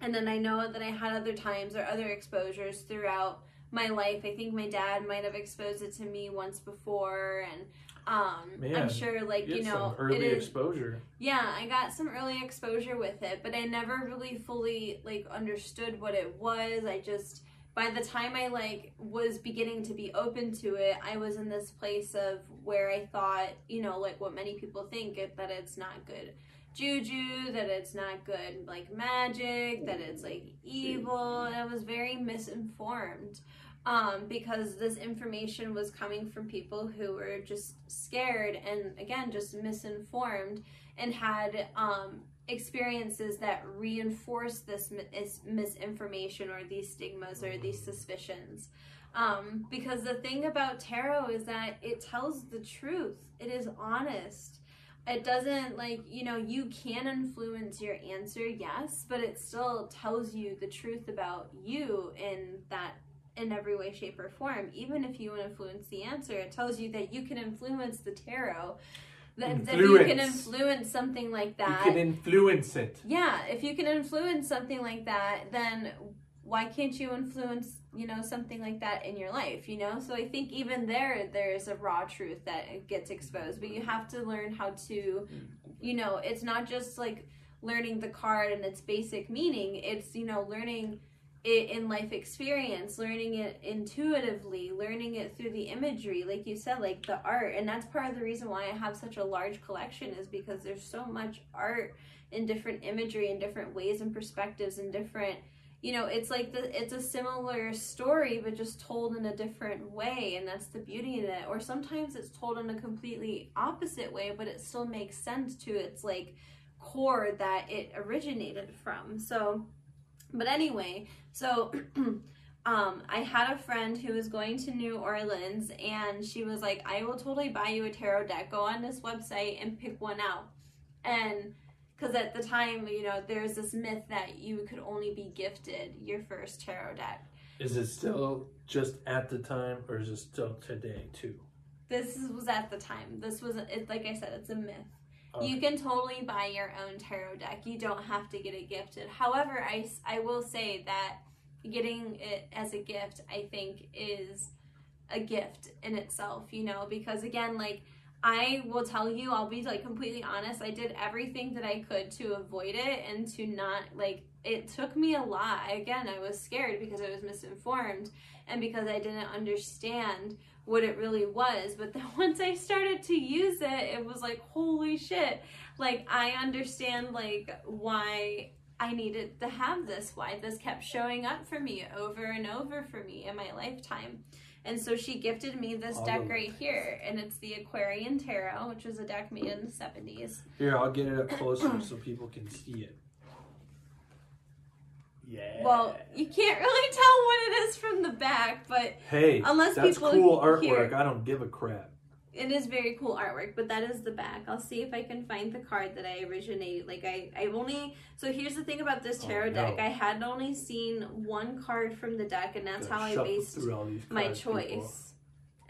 And then I know that I had other times or other exposures throughout my life. I think my dad might have exposed it to me once before, and um, Man, I'm sure, like You know, early is. exposure. Yeah, I got some early exposure with it, but I never really fully like understood what it was. I just by the time I like was beginning to be open to it, I was in this place of where I thought, you know, like what many people think it, that it's not good juju, that it's not good like magic, that it's like evil. And I was very misinformed um, because this information was coming from people who were just scared and again just misinformed and had um, experiences that reinforce this mi- is- misinformation or these stigmas or these suspicions. Um, because the thing about tarot is that it tells the truth. It is honest. It doesn't like you know you can influence your answer, yes, but it still tells you the truth about you in that in every way, shape, or form. Even if you influence the answer, it tells you that you can influence the tarot. That, that you can Influence. influence something like that. You can influence it. Yeah, if you can influence something like that, then why can't you influence, you know, something like that in your life, you know? So I think even there there's a raw truth that gets exposed, but you have to learn how to, you know, it's not just like learning the card and its basic meaning, it's, you know, learning it in life experience, learning it intuitively, learning it through the imagery, like you said, like the art. And that's part of the reason why I have such a large collection is because there's so much art in different imagery and different ways and perspectives and different you know it's like the it's a similar story but just told in a different way and that's the beauty in it. Or sometimes it's told in a completely opposite way but it still makes sense to its like core that it originated from. So but anyway so um i had a friend who was going to new orleans and she was like i will totally buy you a tarot deck. Go on this website and pick one out. And because at the time, you know, there's this myth that you could only be gifted your first tarot deck. Is it still just at the time, or is it still today too? This was at the time. This was, it, like I said, it's a myth. Okay. You can totally buy your own tarot deck. You don't have to get it gifted. However, I, I will say that getting it as a gift, I think, is a gift in itself, you know, because again, like, I will tell you, I'll be like completely honest. I did everything that I could to avoid it and to not like it took me a lot. Again, I was scared because I was misinformed and because I didn't understand what it really was. But then once I started to use it, it was like, holy shit. Like, I understand, like, why I needed to have this, why this kept showing up for me over and over for me in my lifetime. And so she gifted me this deck right here, and it's the Aquarian Tarot, which was a deck made in the 70s. Here, I'll get it up closer so people can see it. Yeah. Well, you can't really tell what it is from the back, but hey, unless that's people cool hear- artwork. I don't give a crap. It is very cool artwork. But that is the back. I'll see if I can find the card that I originated. Like I, I've only. So here's the thing about this Oh, tarot deck. I had only seen one card from the deck, and that's how I based through all these my choice. people.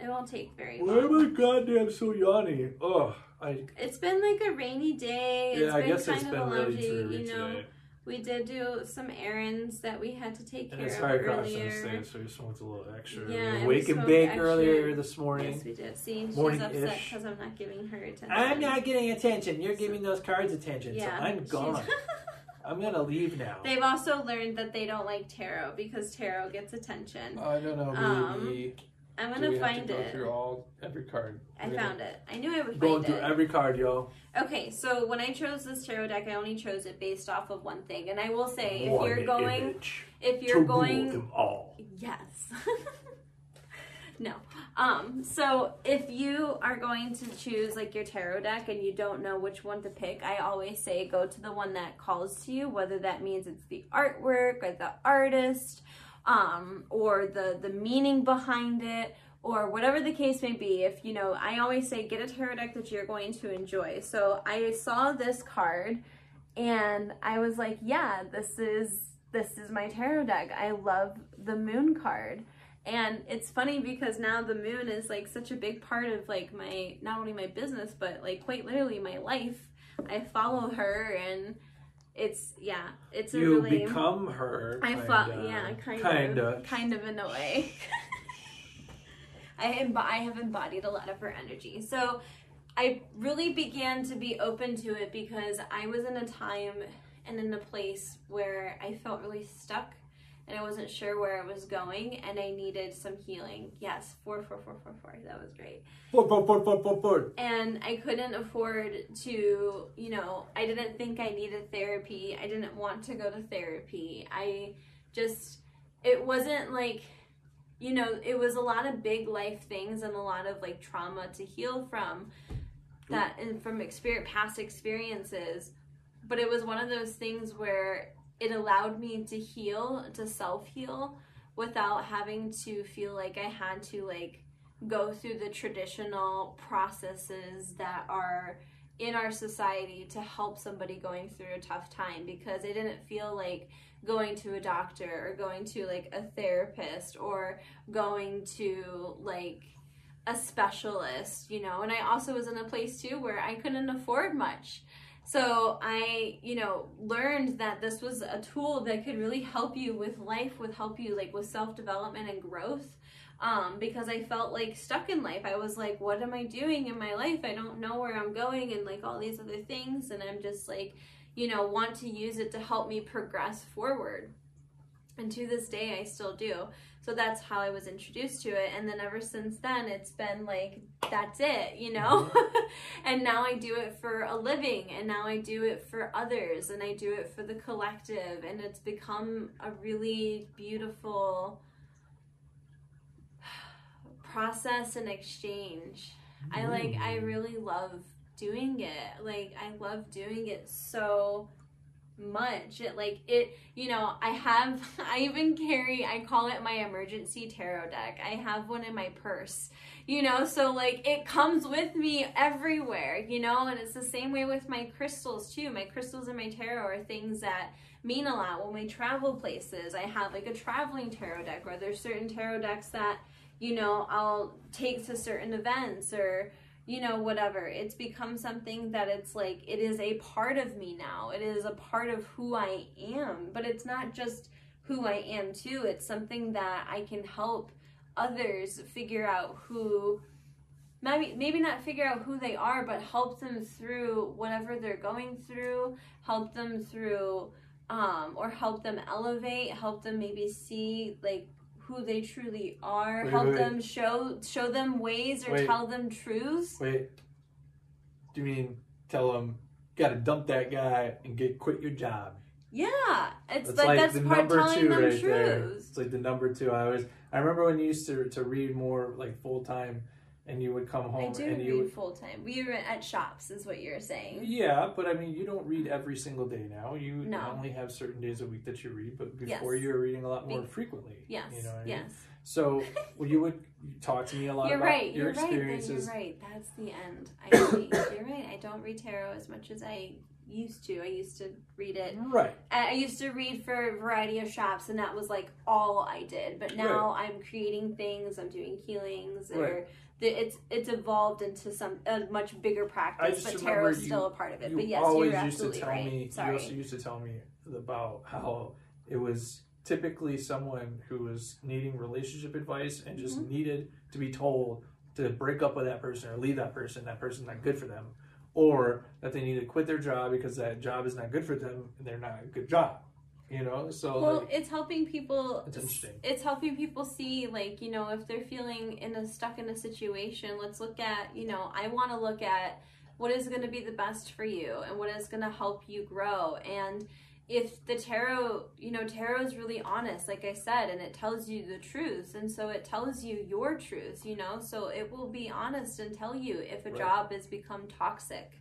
It won't take very Why long. am I goddamn so yawny? Oh, I It's been like a rainy day. It's yeah, I been guess kind it's of been a really dreary you know. today. We did do some errands that we had to take And care it's of hard across the earlier. state, so we smoked a little extra. Yeah, We and wake and smoked bake extra. earlier this morning. Yes, we did. See, she's Morning-ish. upset because I'm not giving her attention. I'm not getting attention. You're giving those cards attention, Yeah, so I'm she's- gone. I'm gonna leave now. They've also learned that they don't like tarot because tarot gets attention. I don't know. Um, maybe I'm do gonna we have find to go it. through all every card? I We're found it. I knew I would Going find through it. every card, yo. Okay, so when I chose this tarot deck, I only chose it based off of one thing, and I will say, if One you're going, if you're going them all. Yes. no. Um, so if you are going to choose like your tarot deck and you don't know which one to pick, I always say go to the one that calls to you, whether that means it's the artwork or the artist, um, or the the meaning behind it, or whatever the case may be. If you know, I always say get a tarot deck that you're going to enjoy. So I saw this card and I was like, yeah, this is this is my tarot deck. I love the moon card. And it's funny because now the moon is like such a big part of like my not only my business but like quite literally my life. I follow her and it's yeah, it's a You really become her. I felt yeah, kind kinda. of kind of in a way. I emb- I have embodied a lot of her energy. So I really began to be open to it because I was in a time and in a place where I felt really stuck and I wasn't sure where I was going and I needed some healing. Yes, four four four four four. That was great. Four, four, four, four, four, four. And I couldn't afford to, you know, I didn't think I needed therapy. I didn't want to go to therapy. I just, it wasn't like, you know, it was a lot of big life things and a lot of like trauma to heal from that and from experience, past experiences. But it was one of those things where it allowed me to heal, to self heal without having to feel like I had to like go through the traditional processes that are in our society to help somebody going through a tough time because I didn't feel like going to a doctor or going to like a therapist or going to like a specialist, you know. And I also was in a place too where I couldn't afford much. So I, you know, learned that this was a tool that could really help you with life, with help you like with self-development and growth. Um, because I felt like stuck in life. I was like, what am I doing in my life? I don't know where I'm going and like all these other things and I'm just like, you know, want to use it to help me progress forward. And to this day I still do. So that's how I was introduced to it. And then ever since then, it's been like, that's it, you know? Mm-hmm. and now I do it for a living, and now I do it for others, and I do it for the collective. And it's become a really beautiful process and exchange. I mm-hmm. like, I really love doing it. Like, I love doing it so much. It like it, you know, I have I even carry I call it my emergency tarot deck. I have one in my purse. You know, so like it comes with me everywhere, you know, and it's the same way with my crystals too. My crystals and my tarot are things that mean a lot when we travel places. I have like a traveling tarot deck or there's certain tarot decks that, you know, I'll take to certain events or you know, whatever. It's become something that it's like, it is a part of me now. It is a part of who I am. But it's not just who I am, too. It's something that I can help others figure out who. Maybe, maybe not figure out who they are, but help them through whatever they're going through, help them through, um, or help them elevate, help them maybe see like who they truly are, Wait, help wait, wait. them show show them ways or Wait. tell them truths. Wait. Do you mean tell them gotta dump that guy and get quit your job? Yeah, it's It's like, like, that's the part number telling two them right there. truths. It's like the number two. I was. I remember when you used to to read more like full time, and you would come home. I do and you read would. full time. We were at shops, is what you're saying. Yeah, but I mean, you don't read every single day now. You No. only have certain days a week that you read, but before Yes. you were reading a lot more Be- frequently. Yes, You know I mean? yes. So well, you would talk to me a lot You're about right. your You're right. Experiences. you're right. That's the end. I you're right. I don't read tarot as much as I used to. I used to read it. Right. I I used to read for a variety of shops, and that was like all I did. But now I'm creating things. I'm doing healings, or Right. the, it's it's evolved into some a much bigger practice. But remember is still a part of it. But yes, always you're used to tell right. me. Sorry. You also used to tell me about how it was typically someone who was needing relationship advice and just Mm-hmm. needed to be told to break up with that person or leave that person. That person's not good for them, or that they need to quit their job because that job is not good for them and they're not a good job. You know, so well like, it's helping people It's interesting. it's helping people see like you know if they're feeling in a stuck in a situation let's look at you know i want to look at what is going to be the best for you and what is going to help you grow and if the tarot you know tarot is really honest like i said and it tells you the truth and so it tells you your truth you know so it will be honest and tell you if a Right. job has become toxic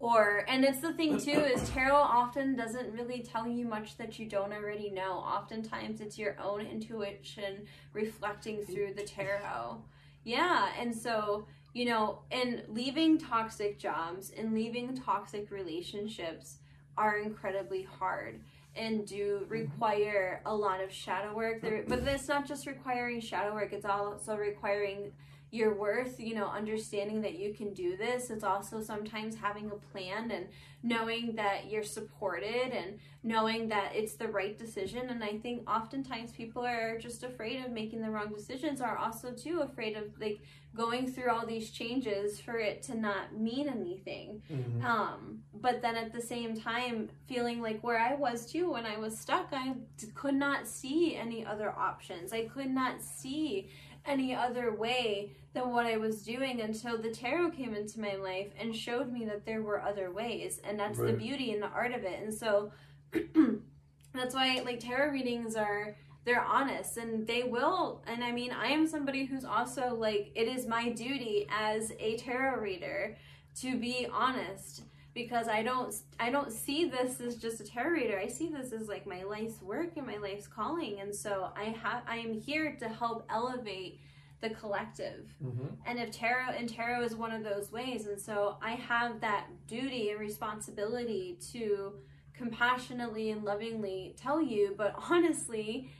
or and it's the thing too is tarot often doesn't really tell you much that you don't already know. Oftentimes it's your own intuition reflecting through the tarot. Yeah and so you know and leaving toxic jobs and leaving toxic relationships are incredibly hard and do require a lot of shadow work. But it's not just requiring shadow work it's also requiring your worth, you know, understanding that you can do this. It's also sometimes having a plan and knowing that you're supported and knowing that it's the right decision. And I think oftentimes people are just afraid of making the wrong decisions, are also too afraid of like going through all these changes for it to not mean anything. Mhm. Um, but then at the same time, feeling like where I was too when I was stuck, I could not see any other options. I could not see any other way than what I was doing until the tarot came into my life and showed me that there were other ways. And that's the beauty and the art of it. And so that's why like tarot readings are they're honest and they will and i mean i am somebody who's also like it is my duty as a tarot reader to be honest because i don't i don't see this as just a tarot reader. I see this as like my life's work and my life's calling. And so i have i am here to help elevate the collective. Mhm. and if tarot and tarot is one of those ways. And so i have that duty and responsibility to compassionately and lovingly tell you. But honestly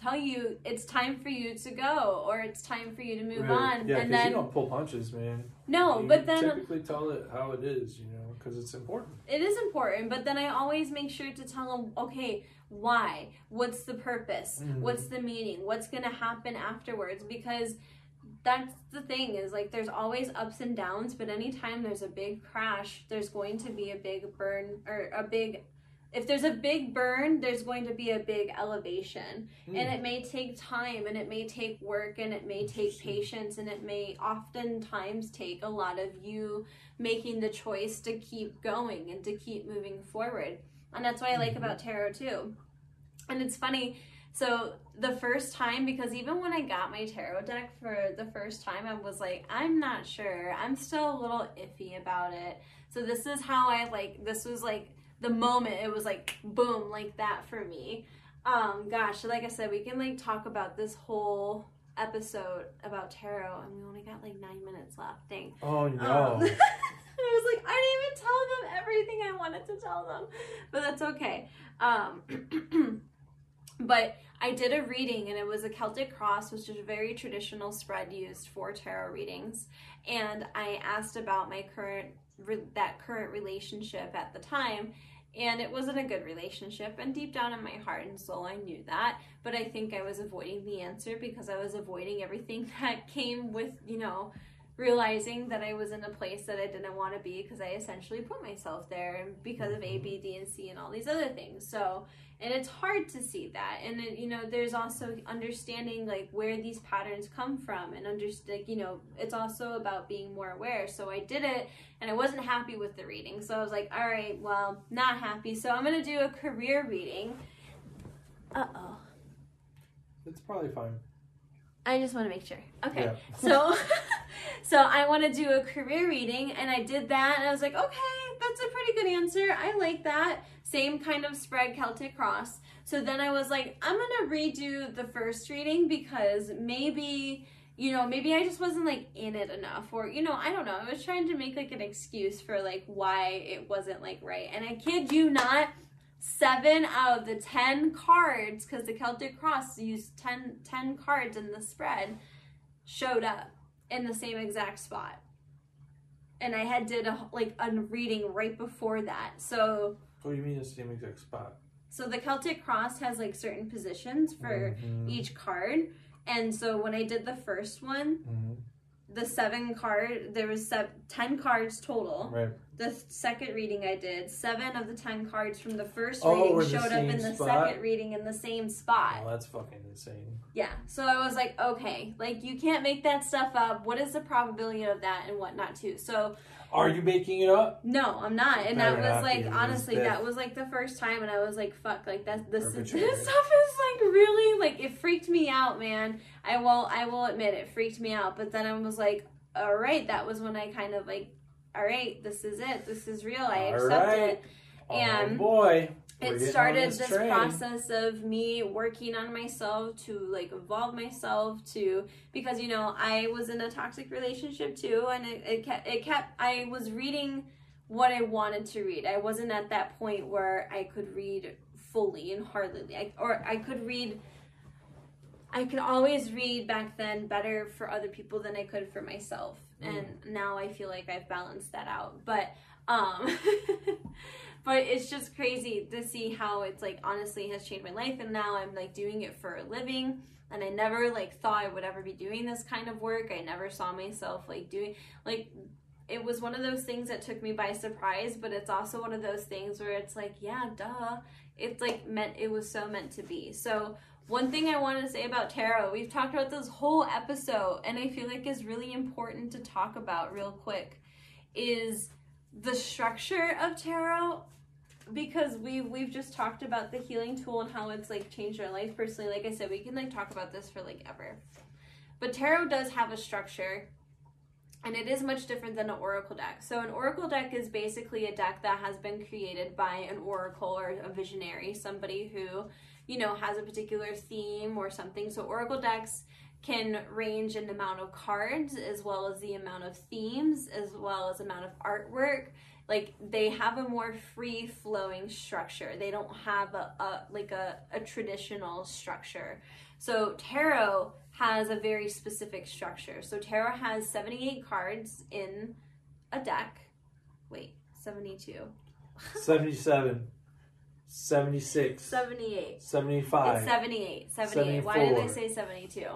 tell you it's time for you to go or it's time for you to move Right. on Yeah, and then you don't pull punches, man. no You but then typically tell it how it is, you know, because it's important. it is important but then i always make sure to tell them okay why what's the purpose Mhm. what's the meaning what's going to happen afterwards because that's the thing is like there's always ups and downs but anytime there's a big crash there's going to be a big burn or a big if there's a big burn there's going to be a big elevation. And Mm. it may take time and it may take work and it may take patience and it may oftentimes take a lot of you making the choice to keep going and to keep moving forward. And that's what i like Mhm. about tarot too. And it's funny so the first time because even when i got my tarot deck for the first time i was like i'm not sure. I'm still a little iffy about it. So this is how i like this was like the moment it was like boom like that for me um gosh like i said we can like talk about this whole episode about tarot and we only got like nine minutes left dang Oh um, no. I was like, I didn't even tell them everything I wanted to tell them, but that's okay. Um, but I did a reading, and it was a Celtic cross, which is a very traditional spread used for tarot readings. And I asked about my current that current relationship at the time. And it wasn't a good relationship, and deep down in my heart and soul, I knew that. But I think I was avoiding the answer because I was avoiding everything that came with, you know, realizing that I was in a place that I didn't want to be because I essentially put myself there and because of A, B, D, and C and all these other things. So, and it's hard to see that. And it, you know, there's also understanding like where these patterns come from and understand, you know, it's also about being more aware. So I did it and I wasn't happy with the reading. So I was like, all right, well, not happy. So I'm going to do a career reading. Uh oh. it's probably fine. I just want to make sure. Okay. Yeah. So so I want to do a career reading and I did that and I was like, "Okay, that's a pretty good answer. I like that." Same kind of spread Celtic cross. So then I was like, "I'm going to redo the first reading because maybe you know, maybe I just wasn't like in it enough, or you know, I don't know. I was trying to make like an excuse for like why it wasn't like right. And I kid you not, seven out of the ten cards, because the Celtic Cross used 10, 10 cards in the spread, showed up in the same exact spot. And I had did a like a reading right before that. So What do you mean the same exact spot? so the Celtic Cross has like certain positions for Mhm. each card. And so when I did the first one, Mhm. the seven card there was seven, 10 cards total Right. The second reading i did seven of the 10 cards from the first Oh, reading showed up in the spot? second reading in the same spot. Oh, that's fucking insane. yeah so i was like okay like you can't make that stuff up. What is the probability of that and whatnot too? So Are you making it up? no i'm not and Better that was like honestly that was like the first time and i was like fuck like that this, this stuff is like really like it freaked me out man. I will i will admit it freaked me out but then i was like all right that was when i kind of like all right this is it this is real i All accept right. it And oh boy. We're it started this, train. process of me working on myself to like evolve myself to because you know i was in a toxic relationship too and it, it kept it kept i was reading what i wanted to read i wasn't at that point where i could read fully and hardly I, or i could read I could always read back then better for other people than I could for myself. Mm. And now I feel like I've balanced that out. But um but it's just crazy to see how it's like honestly has changed my life and now I'm like doing it for a living and I never like thought I would ever be doing this kind of work. I never saw myself like doing like it was one of those things that took me by surprise, but it's also one of those things where it's like, yeah, duh. It's like meant it was so meant to be. So one thing I want to say about tarot, we've talked about this whole episode, and I feel like is really important to talk about real quick, is the structure of tarot because we've we've just talked about the healing tool and how it's like changed our life personally. Like I said, we can like talk about this for like ever. But tarot does have a structure and it is much different than an oracle deck. So an oracle deck is basically a deck that has been created by an oracle or a visionary, somebody who, you know, has a particular theme or something. So oracle decks can range in the amount of cards as well as the amount of themes as well as amount of artwork. Like they have a more free flowing structure. They don't have a, a like a, a traditional structure. So tarot has a very specific structure. So tarot has 78 cards in a deck. Wait 72 77, 76, 78 75. It's 78. 78. Why did I say 72?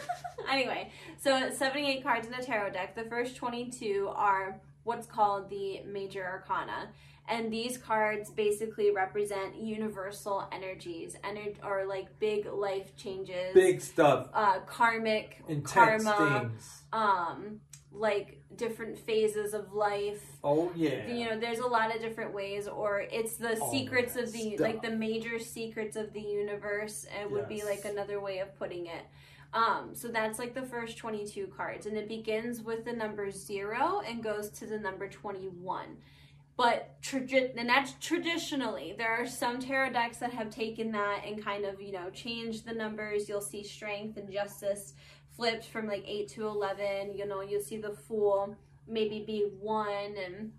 anyway, so 78 cards in a tarot deck. The first 22 are what's called the major arcana. And these cards basically represent universal energies, ener- or like big life changes, Big stuff. uh, karmic, Intense karma, things. um, like different phases of life. Oh, yeah. you know there's a lot of different ways or it's the All secrets of the stuff. like the major secrets of the universe it would be like another way of putting it. Um so that's like the first 22 cards and it begins with the number 0 and goes to the number 21 but tradi- and that's traditionally there are some tarot decks that have taken that and kind of you know changed the numbers. You'll see strength and justice flipped from like 8 to 11 you know you'll see the fool maybe be 1 and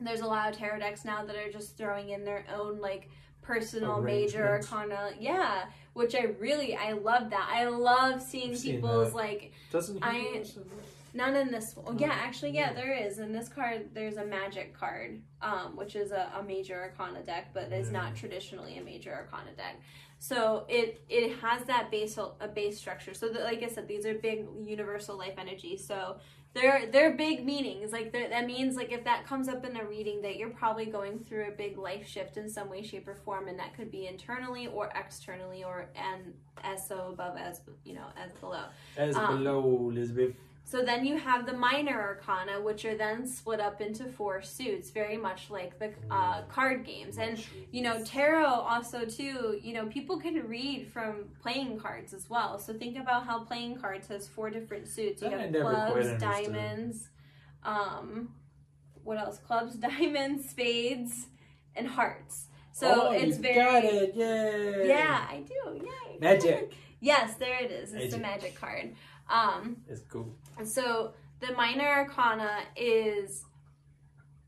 there's a lot of tarot decks now that are just throwing in their own like personal major arcana yeah which i really i love that i love seeing I've people's like Doesn't I- this in this? None in this one. Oh, Yeah, actually, yeah, yeah. there is. In this card, there's a magic card, um, which is a, a major arcana deck, but is not traditionally a major arcana deck. So it it has that base a base structure. So that, like I said, these are big universal life energies. So they're they're big meanings. Like that means like if that comes up in a reading, that you're probably going through a big life shift in some way, shape, or form, and that could be internally or externally, or and as so above as you know as below. As um, below, Elizabeth. So then you have the minor arcana, which are then split up into four suits, very much like the uh, card games. And you know, tarot also too. You know, people can read from playing cards as well. So think about how playing cards has four different suits. You That have clubs, diamonds, um, what else? Clubs, diamonds, spades, and hearts. So oh, it's you very got it. Yay. yeah, I do. Yay. Magic. Yes, there it is. It's the Magic. magic card. Um, It's cool. So the minor arcana is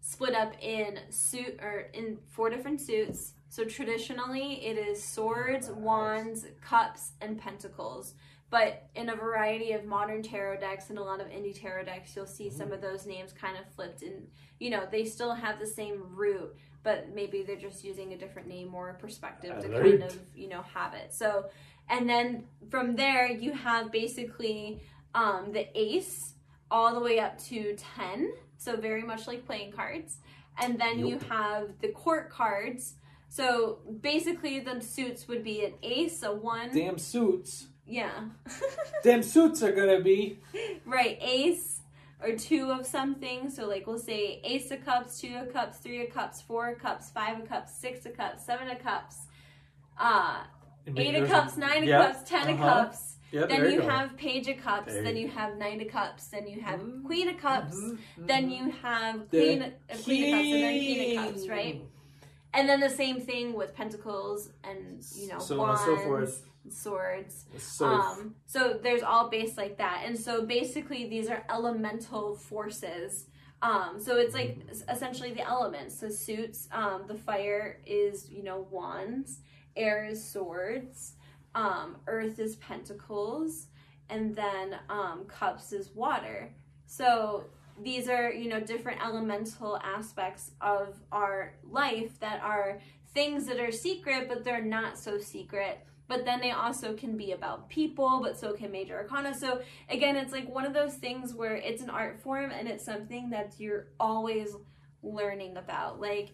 split up in suit or in four different suits. So traditionally it is swords, wands, cups, and pentacles. But in a variety of modern tarot decks and a lot of indie tarot decks, you'll see some of those names kind of flipped and you know, they still have the same root, but maybe they're just using a different name or perspective to kind of, you know, have it. So and then from there you have basically um, the ace all the way up to 10 so very much like playing cards. And then you have the court cards. So basically the suits would be an ace a one. Damn suits. yeah. Damn suits are gonna be. right ace or two of something. So like we'll say ace of cups two of cups three of cups four of cups five of cups six of cups seven of cups uh eight of cups nine of Yep, cups 10 of uh-huh. cups Yep, then there you have page of cups There then you- you have knight of cups then you have Mhm, queen of cups Mhm, then mhm. you have queen, uh, queen of cups and then king of cups right? And then the same thing with pentacles and you know So on and wands so forth. swords. So um so there's all based like that. And so basically these are elemental forces. Um so it's like Mm-hmm. essentially the elements. So suits um the fire is you know wands. Air is swords um, Earth is pentacles, and then um, cups is water. So these are you know different elemental aspects of our life that are things that are secret, but they're not so secret but then they also can be about people, but so can major arcana. So again, it's like one of those things where it's an art form and it's something that you're always learning about. Like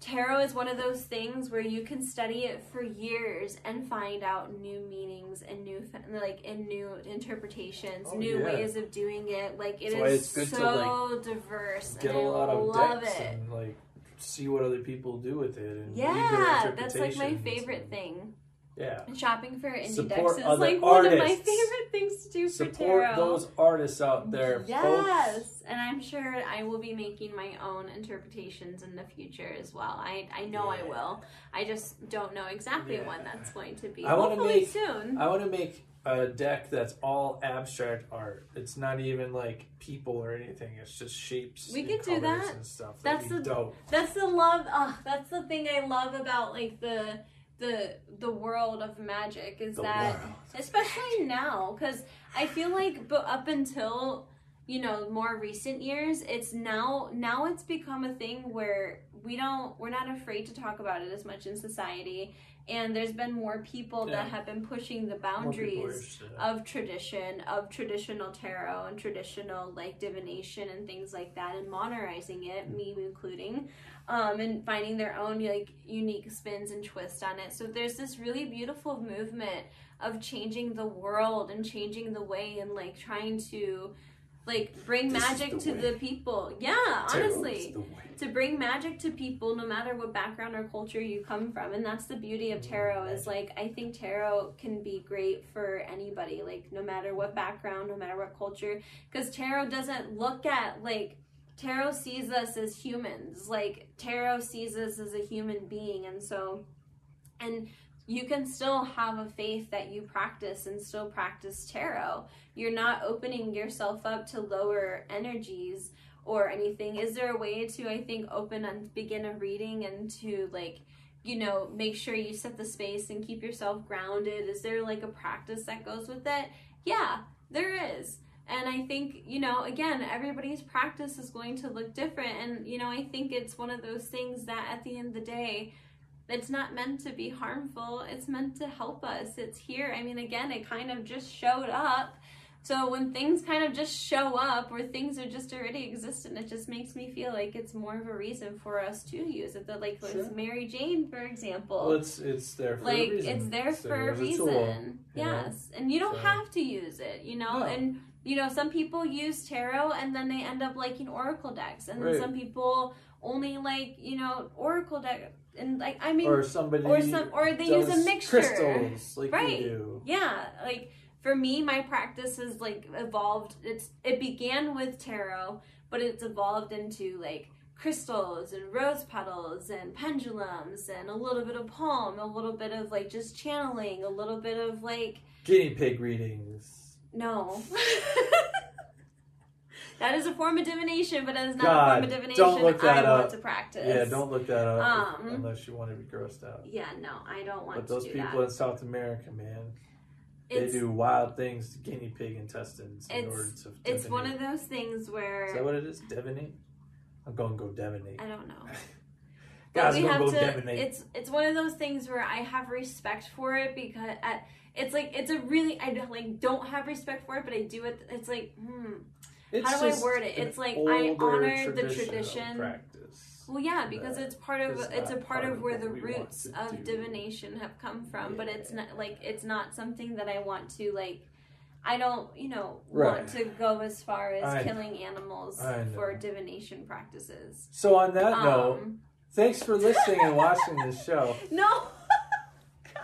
tarot is one of those things where you can study it for years and find out new meanings and new like and new interpretations, Oh, new yeah. ways of doing it. Like it is good to, so diverse Get and a lot I of love decks it. and like see what other people do with it and Yeah, that's like my favorite thing. Yeah. Shopping for indie Support decks is like one of my favorite things to do for Support tarot. those artists out there, folks. And I'm sure I will be making my own interpretations in the future as well. I I know I will. I just don't know exactly Yeah. when that's going to be. I wanna Hopefully make- soon. I want to make a deck that's all abstract art. It's not even like people or anything. It's just shapes. We and could do that. And stuff. That's the- dope. That's the love. Oh, that's the thing I love about like the the the world of magic is The that especially now because i feel like but up until you know more recent years it's now now it's become a thing where we don't we're not afraid to talk about it as much in society. And there's been more people that have been pushing the More people are boundaries interested in it. of tradition of traditional tarot and traditional like divination and things like that and modernizing it me including um, and finding their own like unique spins and twists on it. So there's this really beautiful movement of changing the world and changing the way and like trying to like bring This magic to way. the people. Yeah honestly. to bring magic to people no matter what background or culture you come from. And that's the beauty of tarot is like i think tarot can be great for anybody like no matter what background no matter what culture. Because tarot doesn't look at like tarot sees us as humans. Like tarot sees us as a human being. And so and you can still have a faith that you practice and still practice tarot. You're not opening yourself up to lower energies or anything. Is there a way to i think open and begin a reading and to like you know make sure you set the space and keep yourself grounded? Is there like a practice that goes with it? Yeah there is. And i think you know again everybody's practice is going to look different. And you know i think it's one of those things that at the end of the day it's not meant to be harmful it's meant to help us it's here i mean again it kind of just showed up so when things kind of just show up or things are just already existent, it just makes me feel like it's more of a reason for us to use it. That like with Sure. Mary Jane, for example. Well, it's it's there for like a reason. it's there for a as reason. tool, you know? yes. And you don't So- have to use it, you know? No. And you know, some people use tarot and then they end up liking oracle decks. And then some people only like, you know, oracle deck and like I mean or somebody or some- or they use a mixture. crystals like Right. yeah like for me my practice has like evolved it's it began with tarot but it's evolved into like crystals and rose petals and pendulums and a little bit of palm a little bit of like just channeling a little bit of like Guinea pig readings. no that is a form of divination but it is not a form of divination don't look that i want to practice Yeah, don't look that up Um, unless you want to be grossed out. yeah no i don't want to. But those people that in South America, man, it's, they do wild things to guinea pig intestines in order to. it's one of those things where Is that what it is? Divinate? I'm gonna go divinate. i don't know Guys, we have to divinate. it's it's one of those things where i have respect for it because at, it's like it's a really i don't like don't have respect for it but i do it it's like hmm It's how do I word it? It's like, I honor the tradition. Practice. well yeah because it's part of it's a part, part of where the roots of do. divination have come from but it's not like it's not something that i want to like I don't, you know, Right. want to go as far as I know. killing animals for divination practices. So on that note, Um, thanks for listening and watching this show. No.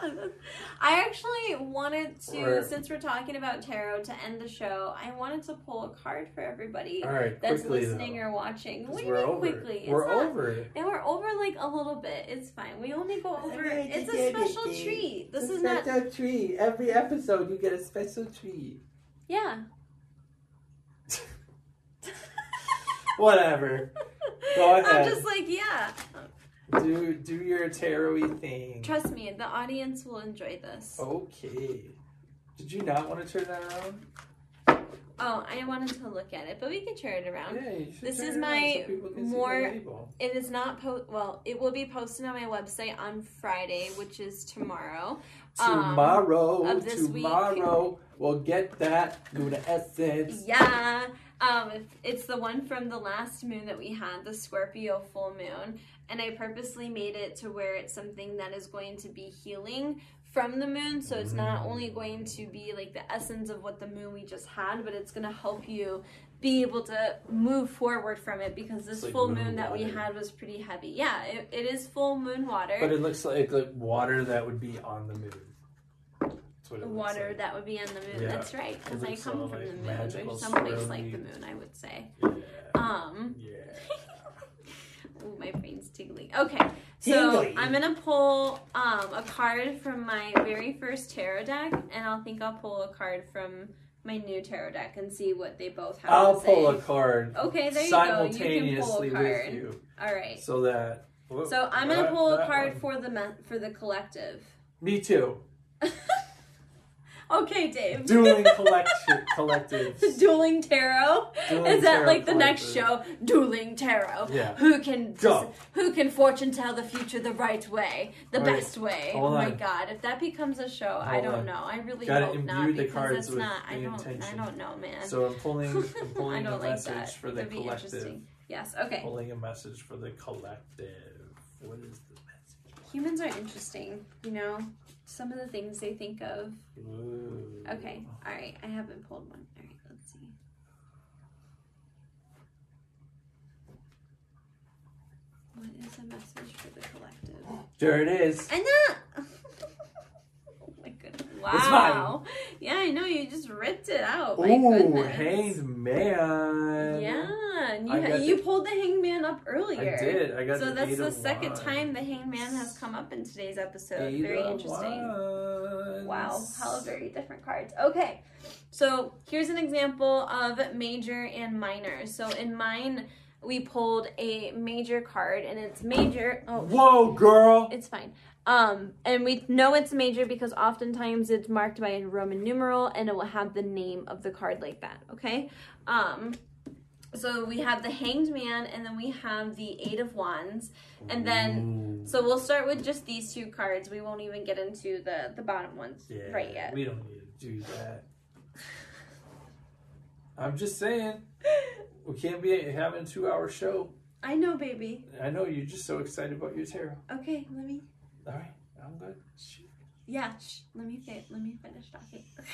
God, that's- I actually wanted to, We're- since we're talking about tarot, to end the show. I wanted to pull a card for everybody All right, that's quickly listening though, or watching. What do we're you mean over. quickly? It. We're it's not, over it. And we're over like a little bit. It's fine. We only go over. It's a did it, special treat. This It's is not. special treat. Every episode, you get a special treat. Yeah. Whatever. Go I'm just like yeah. Do do your tarot thing. Trust me, the audience will enjoy this. Okay. Did you not want to turn that around? Oh, I wanted to look at it, but we can turn it around. Yeah, This is my so people see the more-. It is not po- well. It will be posted on my website on Friday, which is tomorrow. Um, Tomorrow, of this week. tomorrow, we'll get that Luna Essence. Yeah. Um, it's the one from the last moon that we had, the Scorpio full moon, and I purposely made it to where it's something that is going to be healing from the moon. So it's not only going to be like the essence of what the moon we just had, but it's going to help you be able to move forward from it because this like full moon moon that we had was pretty heavy. Yeah, it, it is full moon water. But it looks like like water that would be on the moon. That's what it looks water like. that would be on the moon. Yeah. That's right, because I come all, from the moon. or There's some place swirly. like the moon, I would say. Yeah. Um, yeah. ooh, my brain's tingling. Okay, so Tingly. I'm gonna pull um, a card from my very first tarot deck, and I'll think I'll pull a card from my new tarot deck and see what they both have I'll to say. pull a card Okay, there you go. You can pull simultaneously a card. with you, All right. so that. whoop, So I'm gonna that- pull a card one. for the me- for the collective. Me too. Okay, Dave. Dueling collection collectives. Dueling tarot. Dueling Is that tarot like the next show? Dueling tarot. Yeah. Who can Go. who can fortune tell the future the right way, the All right. best way? Hold oh my god! If that becomes a show, I don't on. know. I really Gotta hope imbue not the because cards it's with not. I don't. intention. I don't know, man. So I'm pulling, I'm pulling a don't like message that. for the That'd be collective. interesting. Yes. Okay. Pulling a message for the collective. What is the message? Humans are interesting. You know, some of the things they think of. Ooh. Okay. All right. I haven't pulled one. All right. Let's see. What is a message for the collective? There it is. I know. oh my goodness! It's Wow. Yeah, I know. You just ripped it out. My Ooh, goodness. hanged man. Yeah, and you got you the- pulled the hangman up earlier. I did. I got So that's the second time the hangman has come up in today's episode. Eight very interesting. Wow, how very different cards. Okay, so here's an example of major and minor. So in mine, we pulled a major card, and it's major. Oh, Whoa, girl. it's fine. Um, and we know it's major because oftentimes it's marked by a Roman numeral, and it will have the name of the card like that. Okay. Um, so we have the Hanged Man, and then we have the Eight of Wands, and then Ooh. so we'll start with just these two cards. We won't even get into the the bottom ones yeah, right yet. We don't need to do that. I'm just saying, we can't be having a two-hour show. I know, baby. I know you're just so excited about your tarot. Okay, let me. All right, I'm good. Yeah, shh, let me fi- let me finish talking.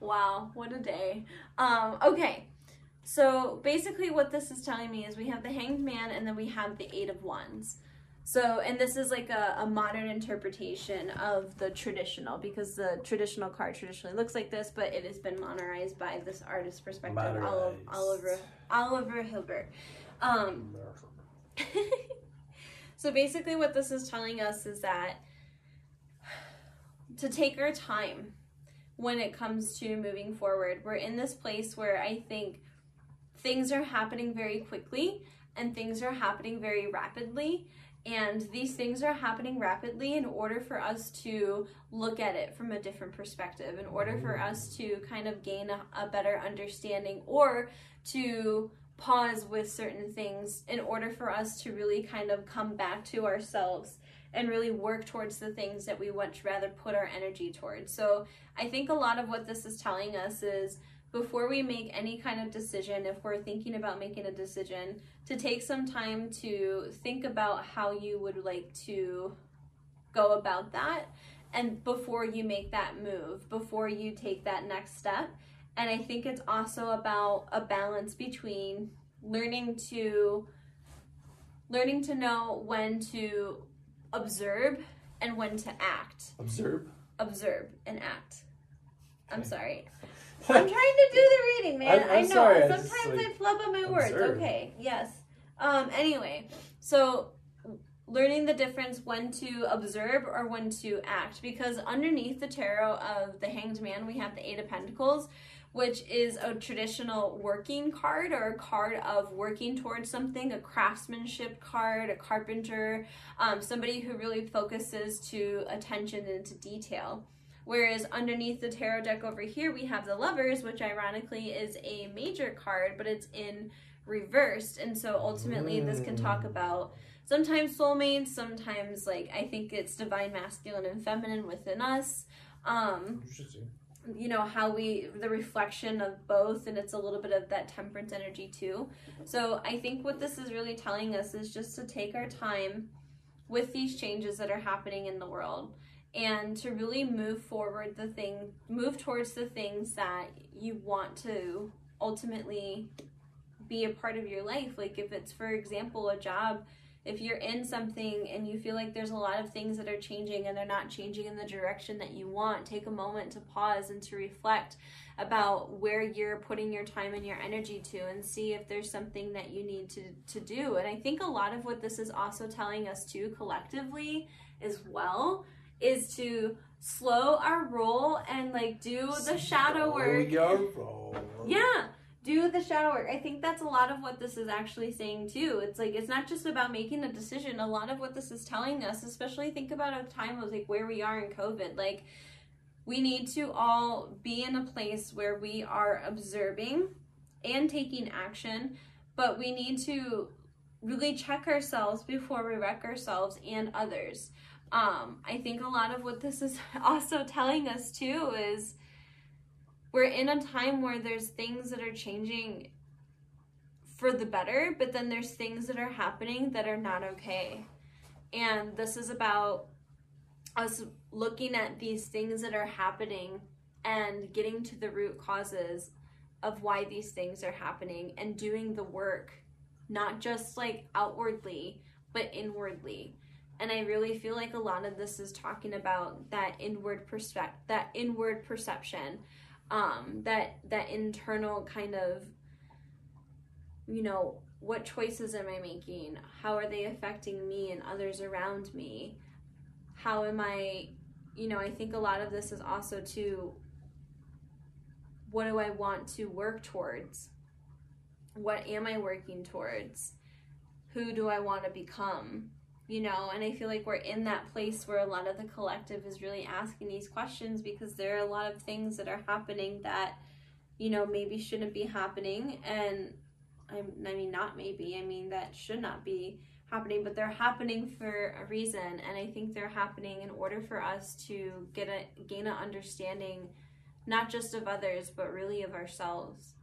wow, what a day. Um, okay. So basically what this is telling me is we have the hanged man and then we have the eight of wands. So, and this is like a, a modern interpretation of the traditional because the traditional card traditionally looks like this, but it has been modernized by this artist perspective, Oliver, Oliver, Oliver Hibert. Um, so basically, what this is telling us is that to take our time when it comes to moving forward, we're in this place where I think things are happening very quickly and things are happening very rapidly. And these things are happening rapidly in order for us to look at it from a different perspective, in order for mm-hmm. us to kind of gain a, a better understanding or to pause with certain things in order for us to really kind of come back to ourselves and really work towards the things that we would rather put our energy towards. So I think a lot of what this is telling us is before we make any kind of decision, if we're thinking about making a decision, to take some time to think about how you would like to go about that and before you make that move, before you take that next step. And I think it's also about a balance between learning to learning to know when to observe and when to act. Observe. Observe and act. I'm Okay. sorry. I'm trying to do the reading, man. I'm- i I'm know. sorry, I Sometimes just, like, I flub on my words. Okay. Yes. Um. Anyway, so learning the difference when to observe or when to act, because underneath the tarot of the Hanged Man, we have the Eight of Pentacles, which is a traditional working card or a card of working towards something, a craftsmanship card, a carpenter, um, somebody who really focuses to attention and to detail. Whereas underneath the tarot deck over here, we have the lovers, which ironically is a major card, but it's in reversed. And so ultimately, this can talk about sometimes soulmates, sometimes like I think it's divine masculine and feminine within us. Um, Interesting. You know how we the reflection of both and it's a little bit of that temperance energy too. So i think what this is really telling us is just to take our time with these changes that are happening in the world and to really move forward the thing move towards the things that you want to ultimately be a part of your life. Like if it's for example a job if you're in something and you feel like there's a lot of things that are changing and they're not changing in the direction that you want, take a moment to pause and to reflect about where you're putting your time and your energy to and see if there's something that you need to, to do. And I think a lot of what this is also telling us too collectively as well is to slow our roll and like do the shadow work. Your roll. Yeah, do the shadow work. I think that's a lot of what this is actually saying too. It's like it's not just about making a decision. A lot of what this is telling us, especially think about a time of like where we are in COVID. Like we need to all be in a place where we are observing and taking action, but we need to really check ourselves before we wreck ourselves and others. Um, I think a lot of what this is also telling us too is we're in a time where there's things that are changing for the better, but then there's things that are happening that are not okay. And this is about us looking at these things that are happening and getting to the root causes of why these things are happening and doing the work, not just like outwardly, but inwardly. And I really feel like a lot of this is talking about that inward perspective, that inward perception um, that that internal kind of you know what choices am i making? How are they affecting me and others around me? How am i you know i think a lot of this is also to what do i want to work towards? What am i working towards? Who do i want to become you know and i feel like we're in that place where a lot of the collective is really asking these questions because there are a lot of things that are happening that you know maybe shouldn't be happening. And i, mean not maybe i mean that should not be happening but they're happening for a reason. And i think they're happening in order for us to get a gain an understanding not just of others but really of ourselves.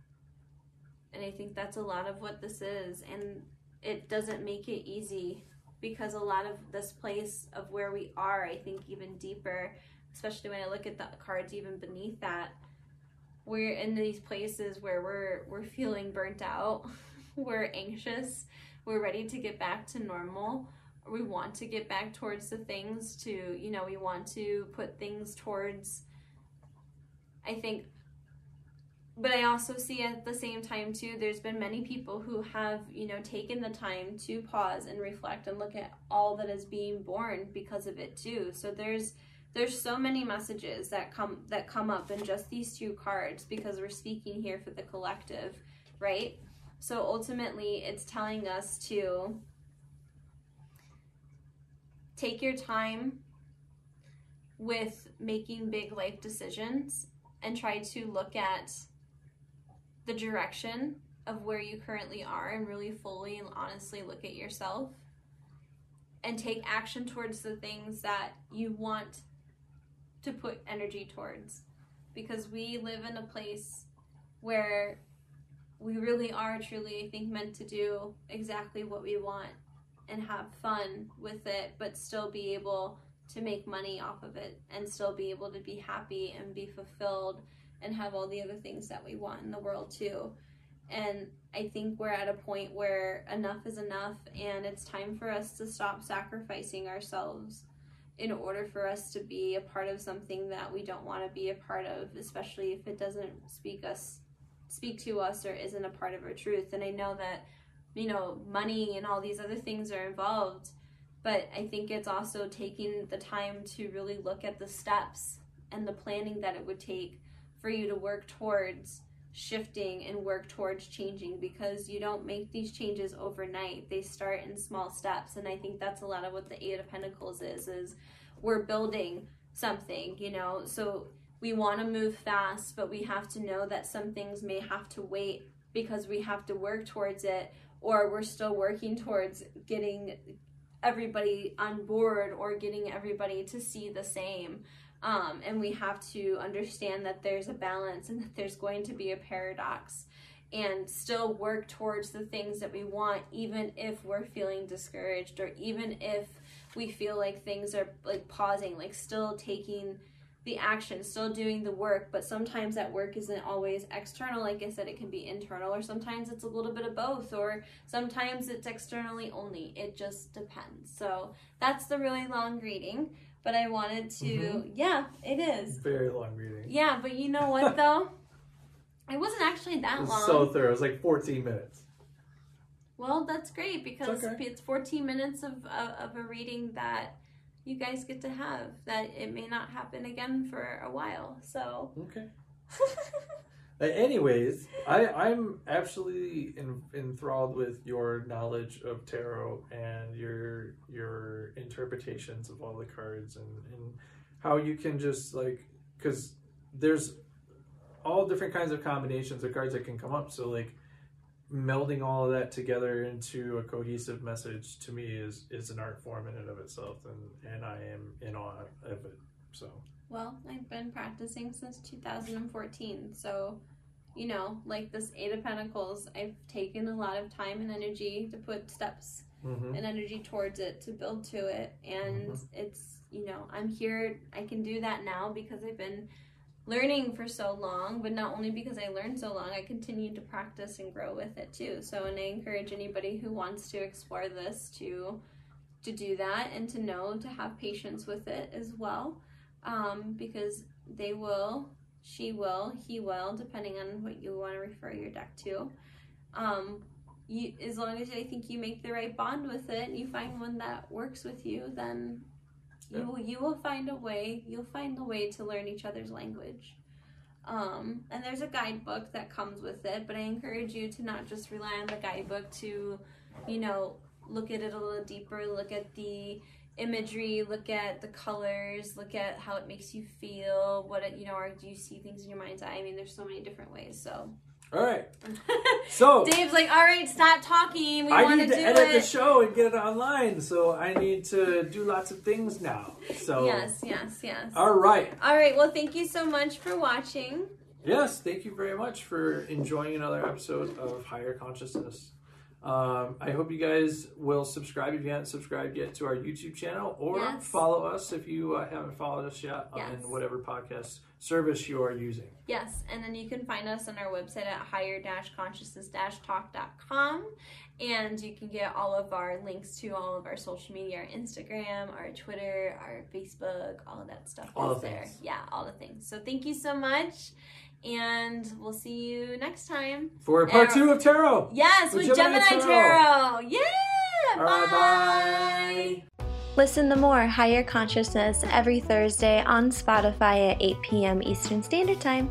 And i think that's a lot of what this is. And it doesn't make it easy because a lot of this place of where we are, I think even deeper, especially when I look at the cards even beneath that, we're in these places where we're we're feeling burnt out, we're anxious, we're ready to get back to normal. We want to get back towards the things to, you know, we want to put things towards I think but I also see at the same time too there's been many people who have you know taken the time to pause and reflect and look at all that is being born because of it too. So there's there's so many messages that come that come up in just these two cards because we're speaking here for the collective right? So ultimately it's telling us to take your time with making big life decisions and try to look at the direction of where you currently are and really fully and honestly look at yourself and take action towards the things that you want to put energy towards. Because we live in a place where we really are truly i think meant to do exactly what we want and have fun with it but still be able to make money off of it and still be able to be happy and be fulfilled and have all the other things that we want in the world too. And I think we're at a point where enough is enough and it's time for us to stop sacrificing ourselves in order for us to be a part of something that we don't want to be a part of, especially if it doesn't speak us speak to us or isn't a part of our truth. And I know that you know, money and all these other things are involved, but I think it's also taking the time to really look at the steps and the planning that it would take for you to work towards shifting and work towards changing because you don't make these changes overnight. They start in small steps and I think that's a lot of what the 8 of pentacles is is we're building something, you know. So we want to move fast, but we have to know that some things may have to wait because we have to work towards it or we're still working towards getting everybody on board or getting everybody to see the same. Um, and we have to understand that there's a balance and that there's going to be a paradox and still work towards the things that we want, even if we're feeling discouraged or even if we feel like things are like pausing, like still taking the action, still doing the work, but sometimes that work isn't always external. Like I said, it can be internal, or sometimes it's a little bit of both, or sometimes it's externally only. It just depends. So that's the really long reading. But I wanted to, Mhm. yeah, it is. Very long reading. Yeah, but you know what though? it wasn't actually It that was long. so thorough. It was like 14 minutes. Well, that's great because okay. it's 14 minutes of, of, of a reading that you guys get to have that it may not happen again for a while. So, Okay. Anyways, I, I'm absolutely en- enthralled with your knowledge of tarot and your your interpretations of all the cards and, and how you can just like because there's all different kinds of combinations of cards that can come up. So like melding all of that together into a cohesive message to me is is an art form in and of itself, and and I am in awe of it. So well, I've been practicing since 2014. So, you know, like this Eight of Pentacles, I've taken a lot of time and energy to put steps mhm. and energy towards it to build to it. And it's you know i'm here i can do that now because i've been learning for so long but not only because i learned so long i continue to practice and grow with it too. So and i encourage anybody who wants to explore this to to do that and to know to have patience with it as well um, because they will she will he will depending on what you want to refer your deck to um, you as long as I think you make the right bond with it and you find one that works with you, then you will you will find a way. You'll find the way to learn each other's language. Um, and there's a guidebook that comes with it, but I encourage you to not just rely on the guidebook to, you know, look at it a little deeper, look at the imagery, look at the colors, look at how it makes you feel, what it, you know, or do you see things in your mind's eye? I mean, there's so many different ways. So all right. So Dave's like, all right, stop talking. We I want need to edit it. the show and get it online, so I need to do lots of things now. So Yes, yes, yes. all right. All right. Well, thank you so much for watching. Yes, thank you very much for enjoying another episode of Higher Consciousness. Um, I hope you guys will subscribe if you haven't subscribed yet to our YouTube channel, or Yes. follow us if you uh, haven't followed us yet Yes. on whatever podcast service you are using. Yes, and then you can find us on our website at higher-consciousness-talk.com, and you can get all of our links to all of our social media, our Instagram, our Twitter, our Facebook, all of that stuff All is the there. things. Yeah, all the things. So thank you so much, and we'll see you next time. For part Yeah. two of Tarot. Yes, With with Gemini Gemini, Tarot. Tarot. Yeah. All right, bye. Listen to more Higher Consciousness every Thursday on Spotify at 8 p.m. Eastern Standard Time.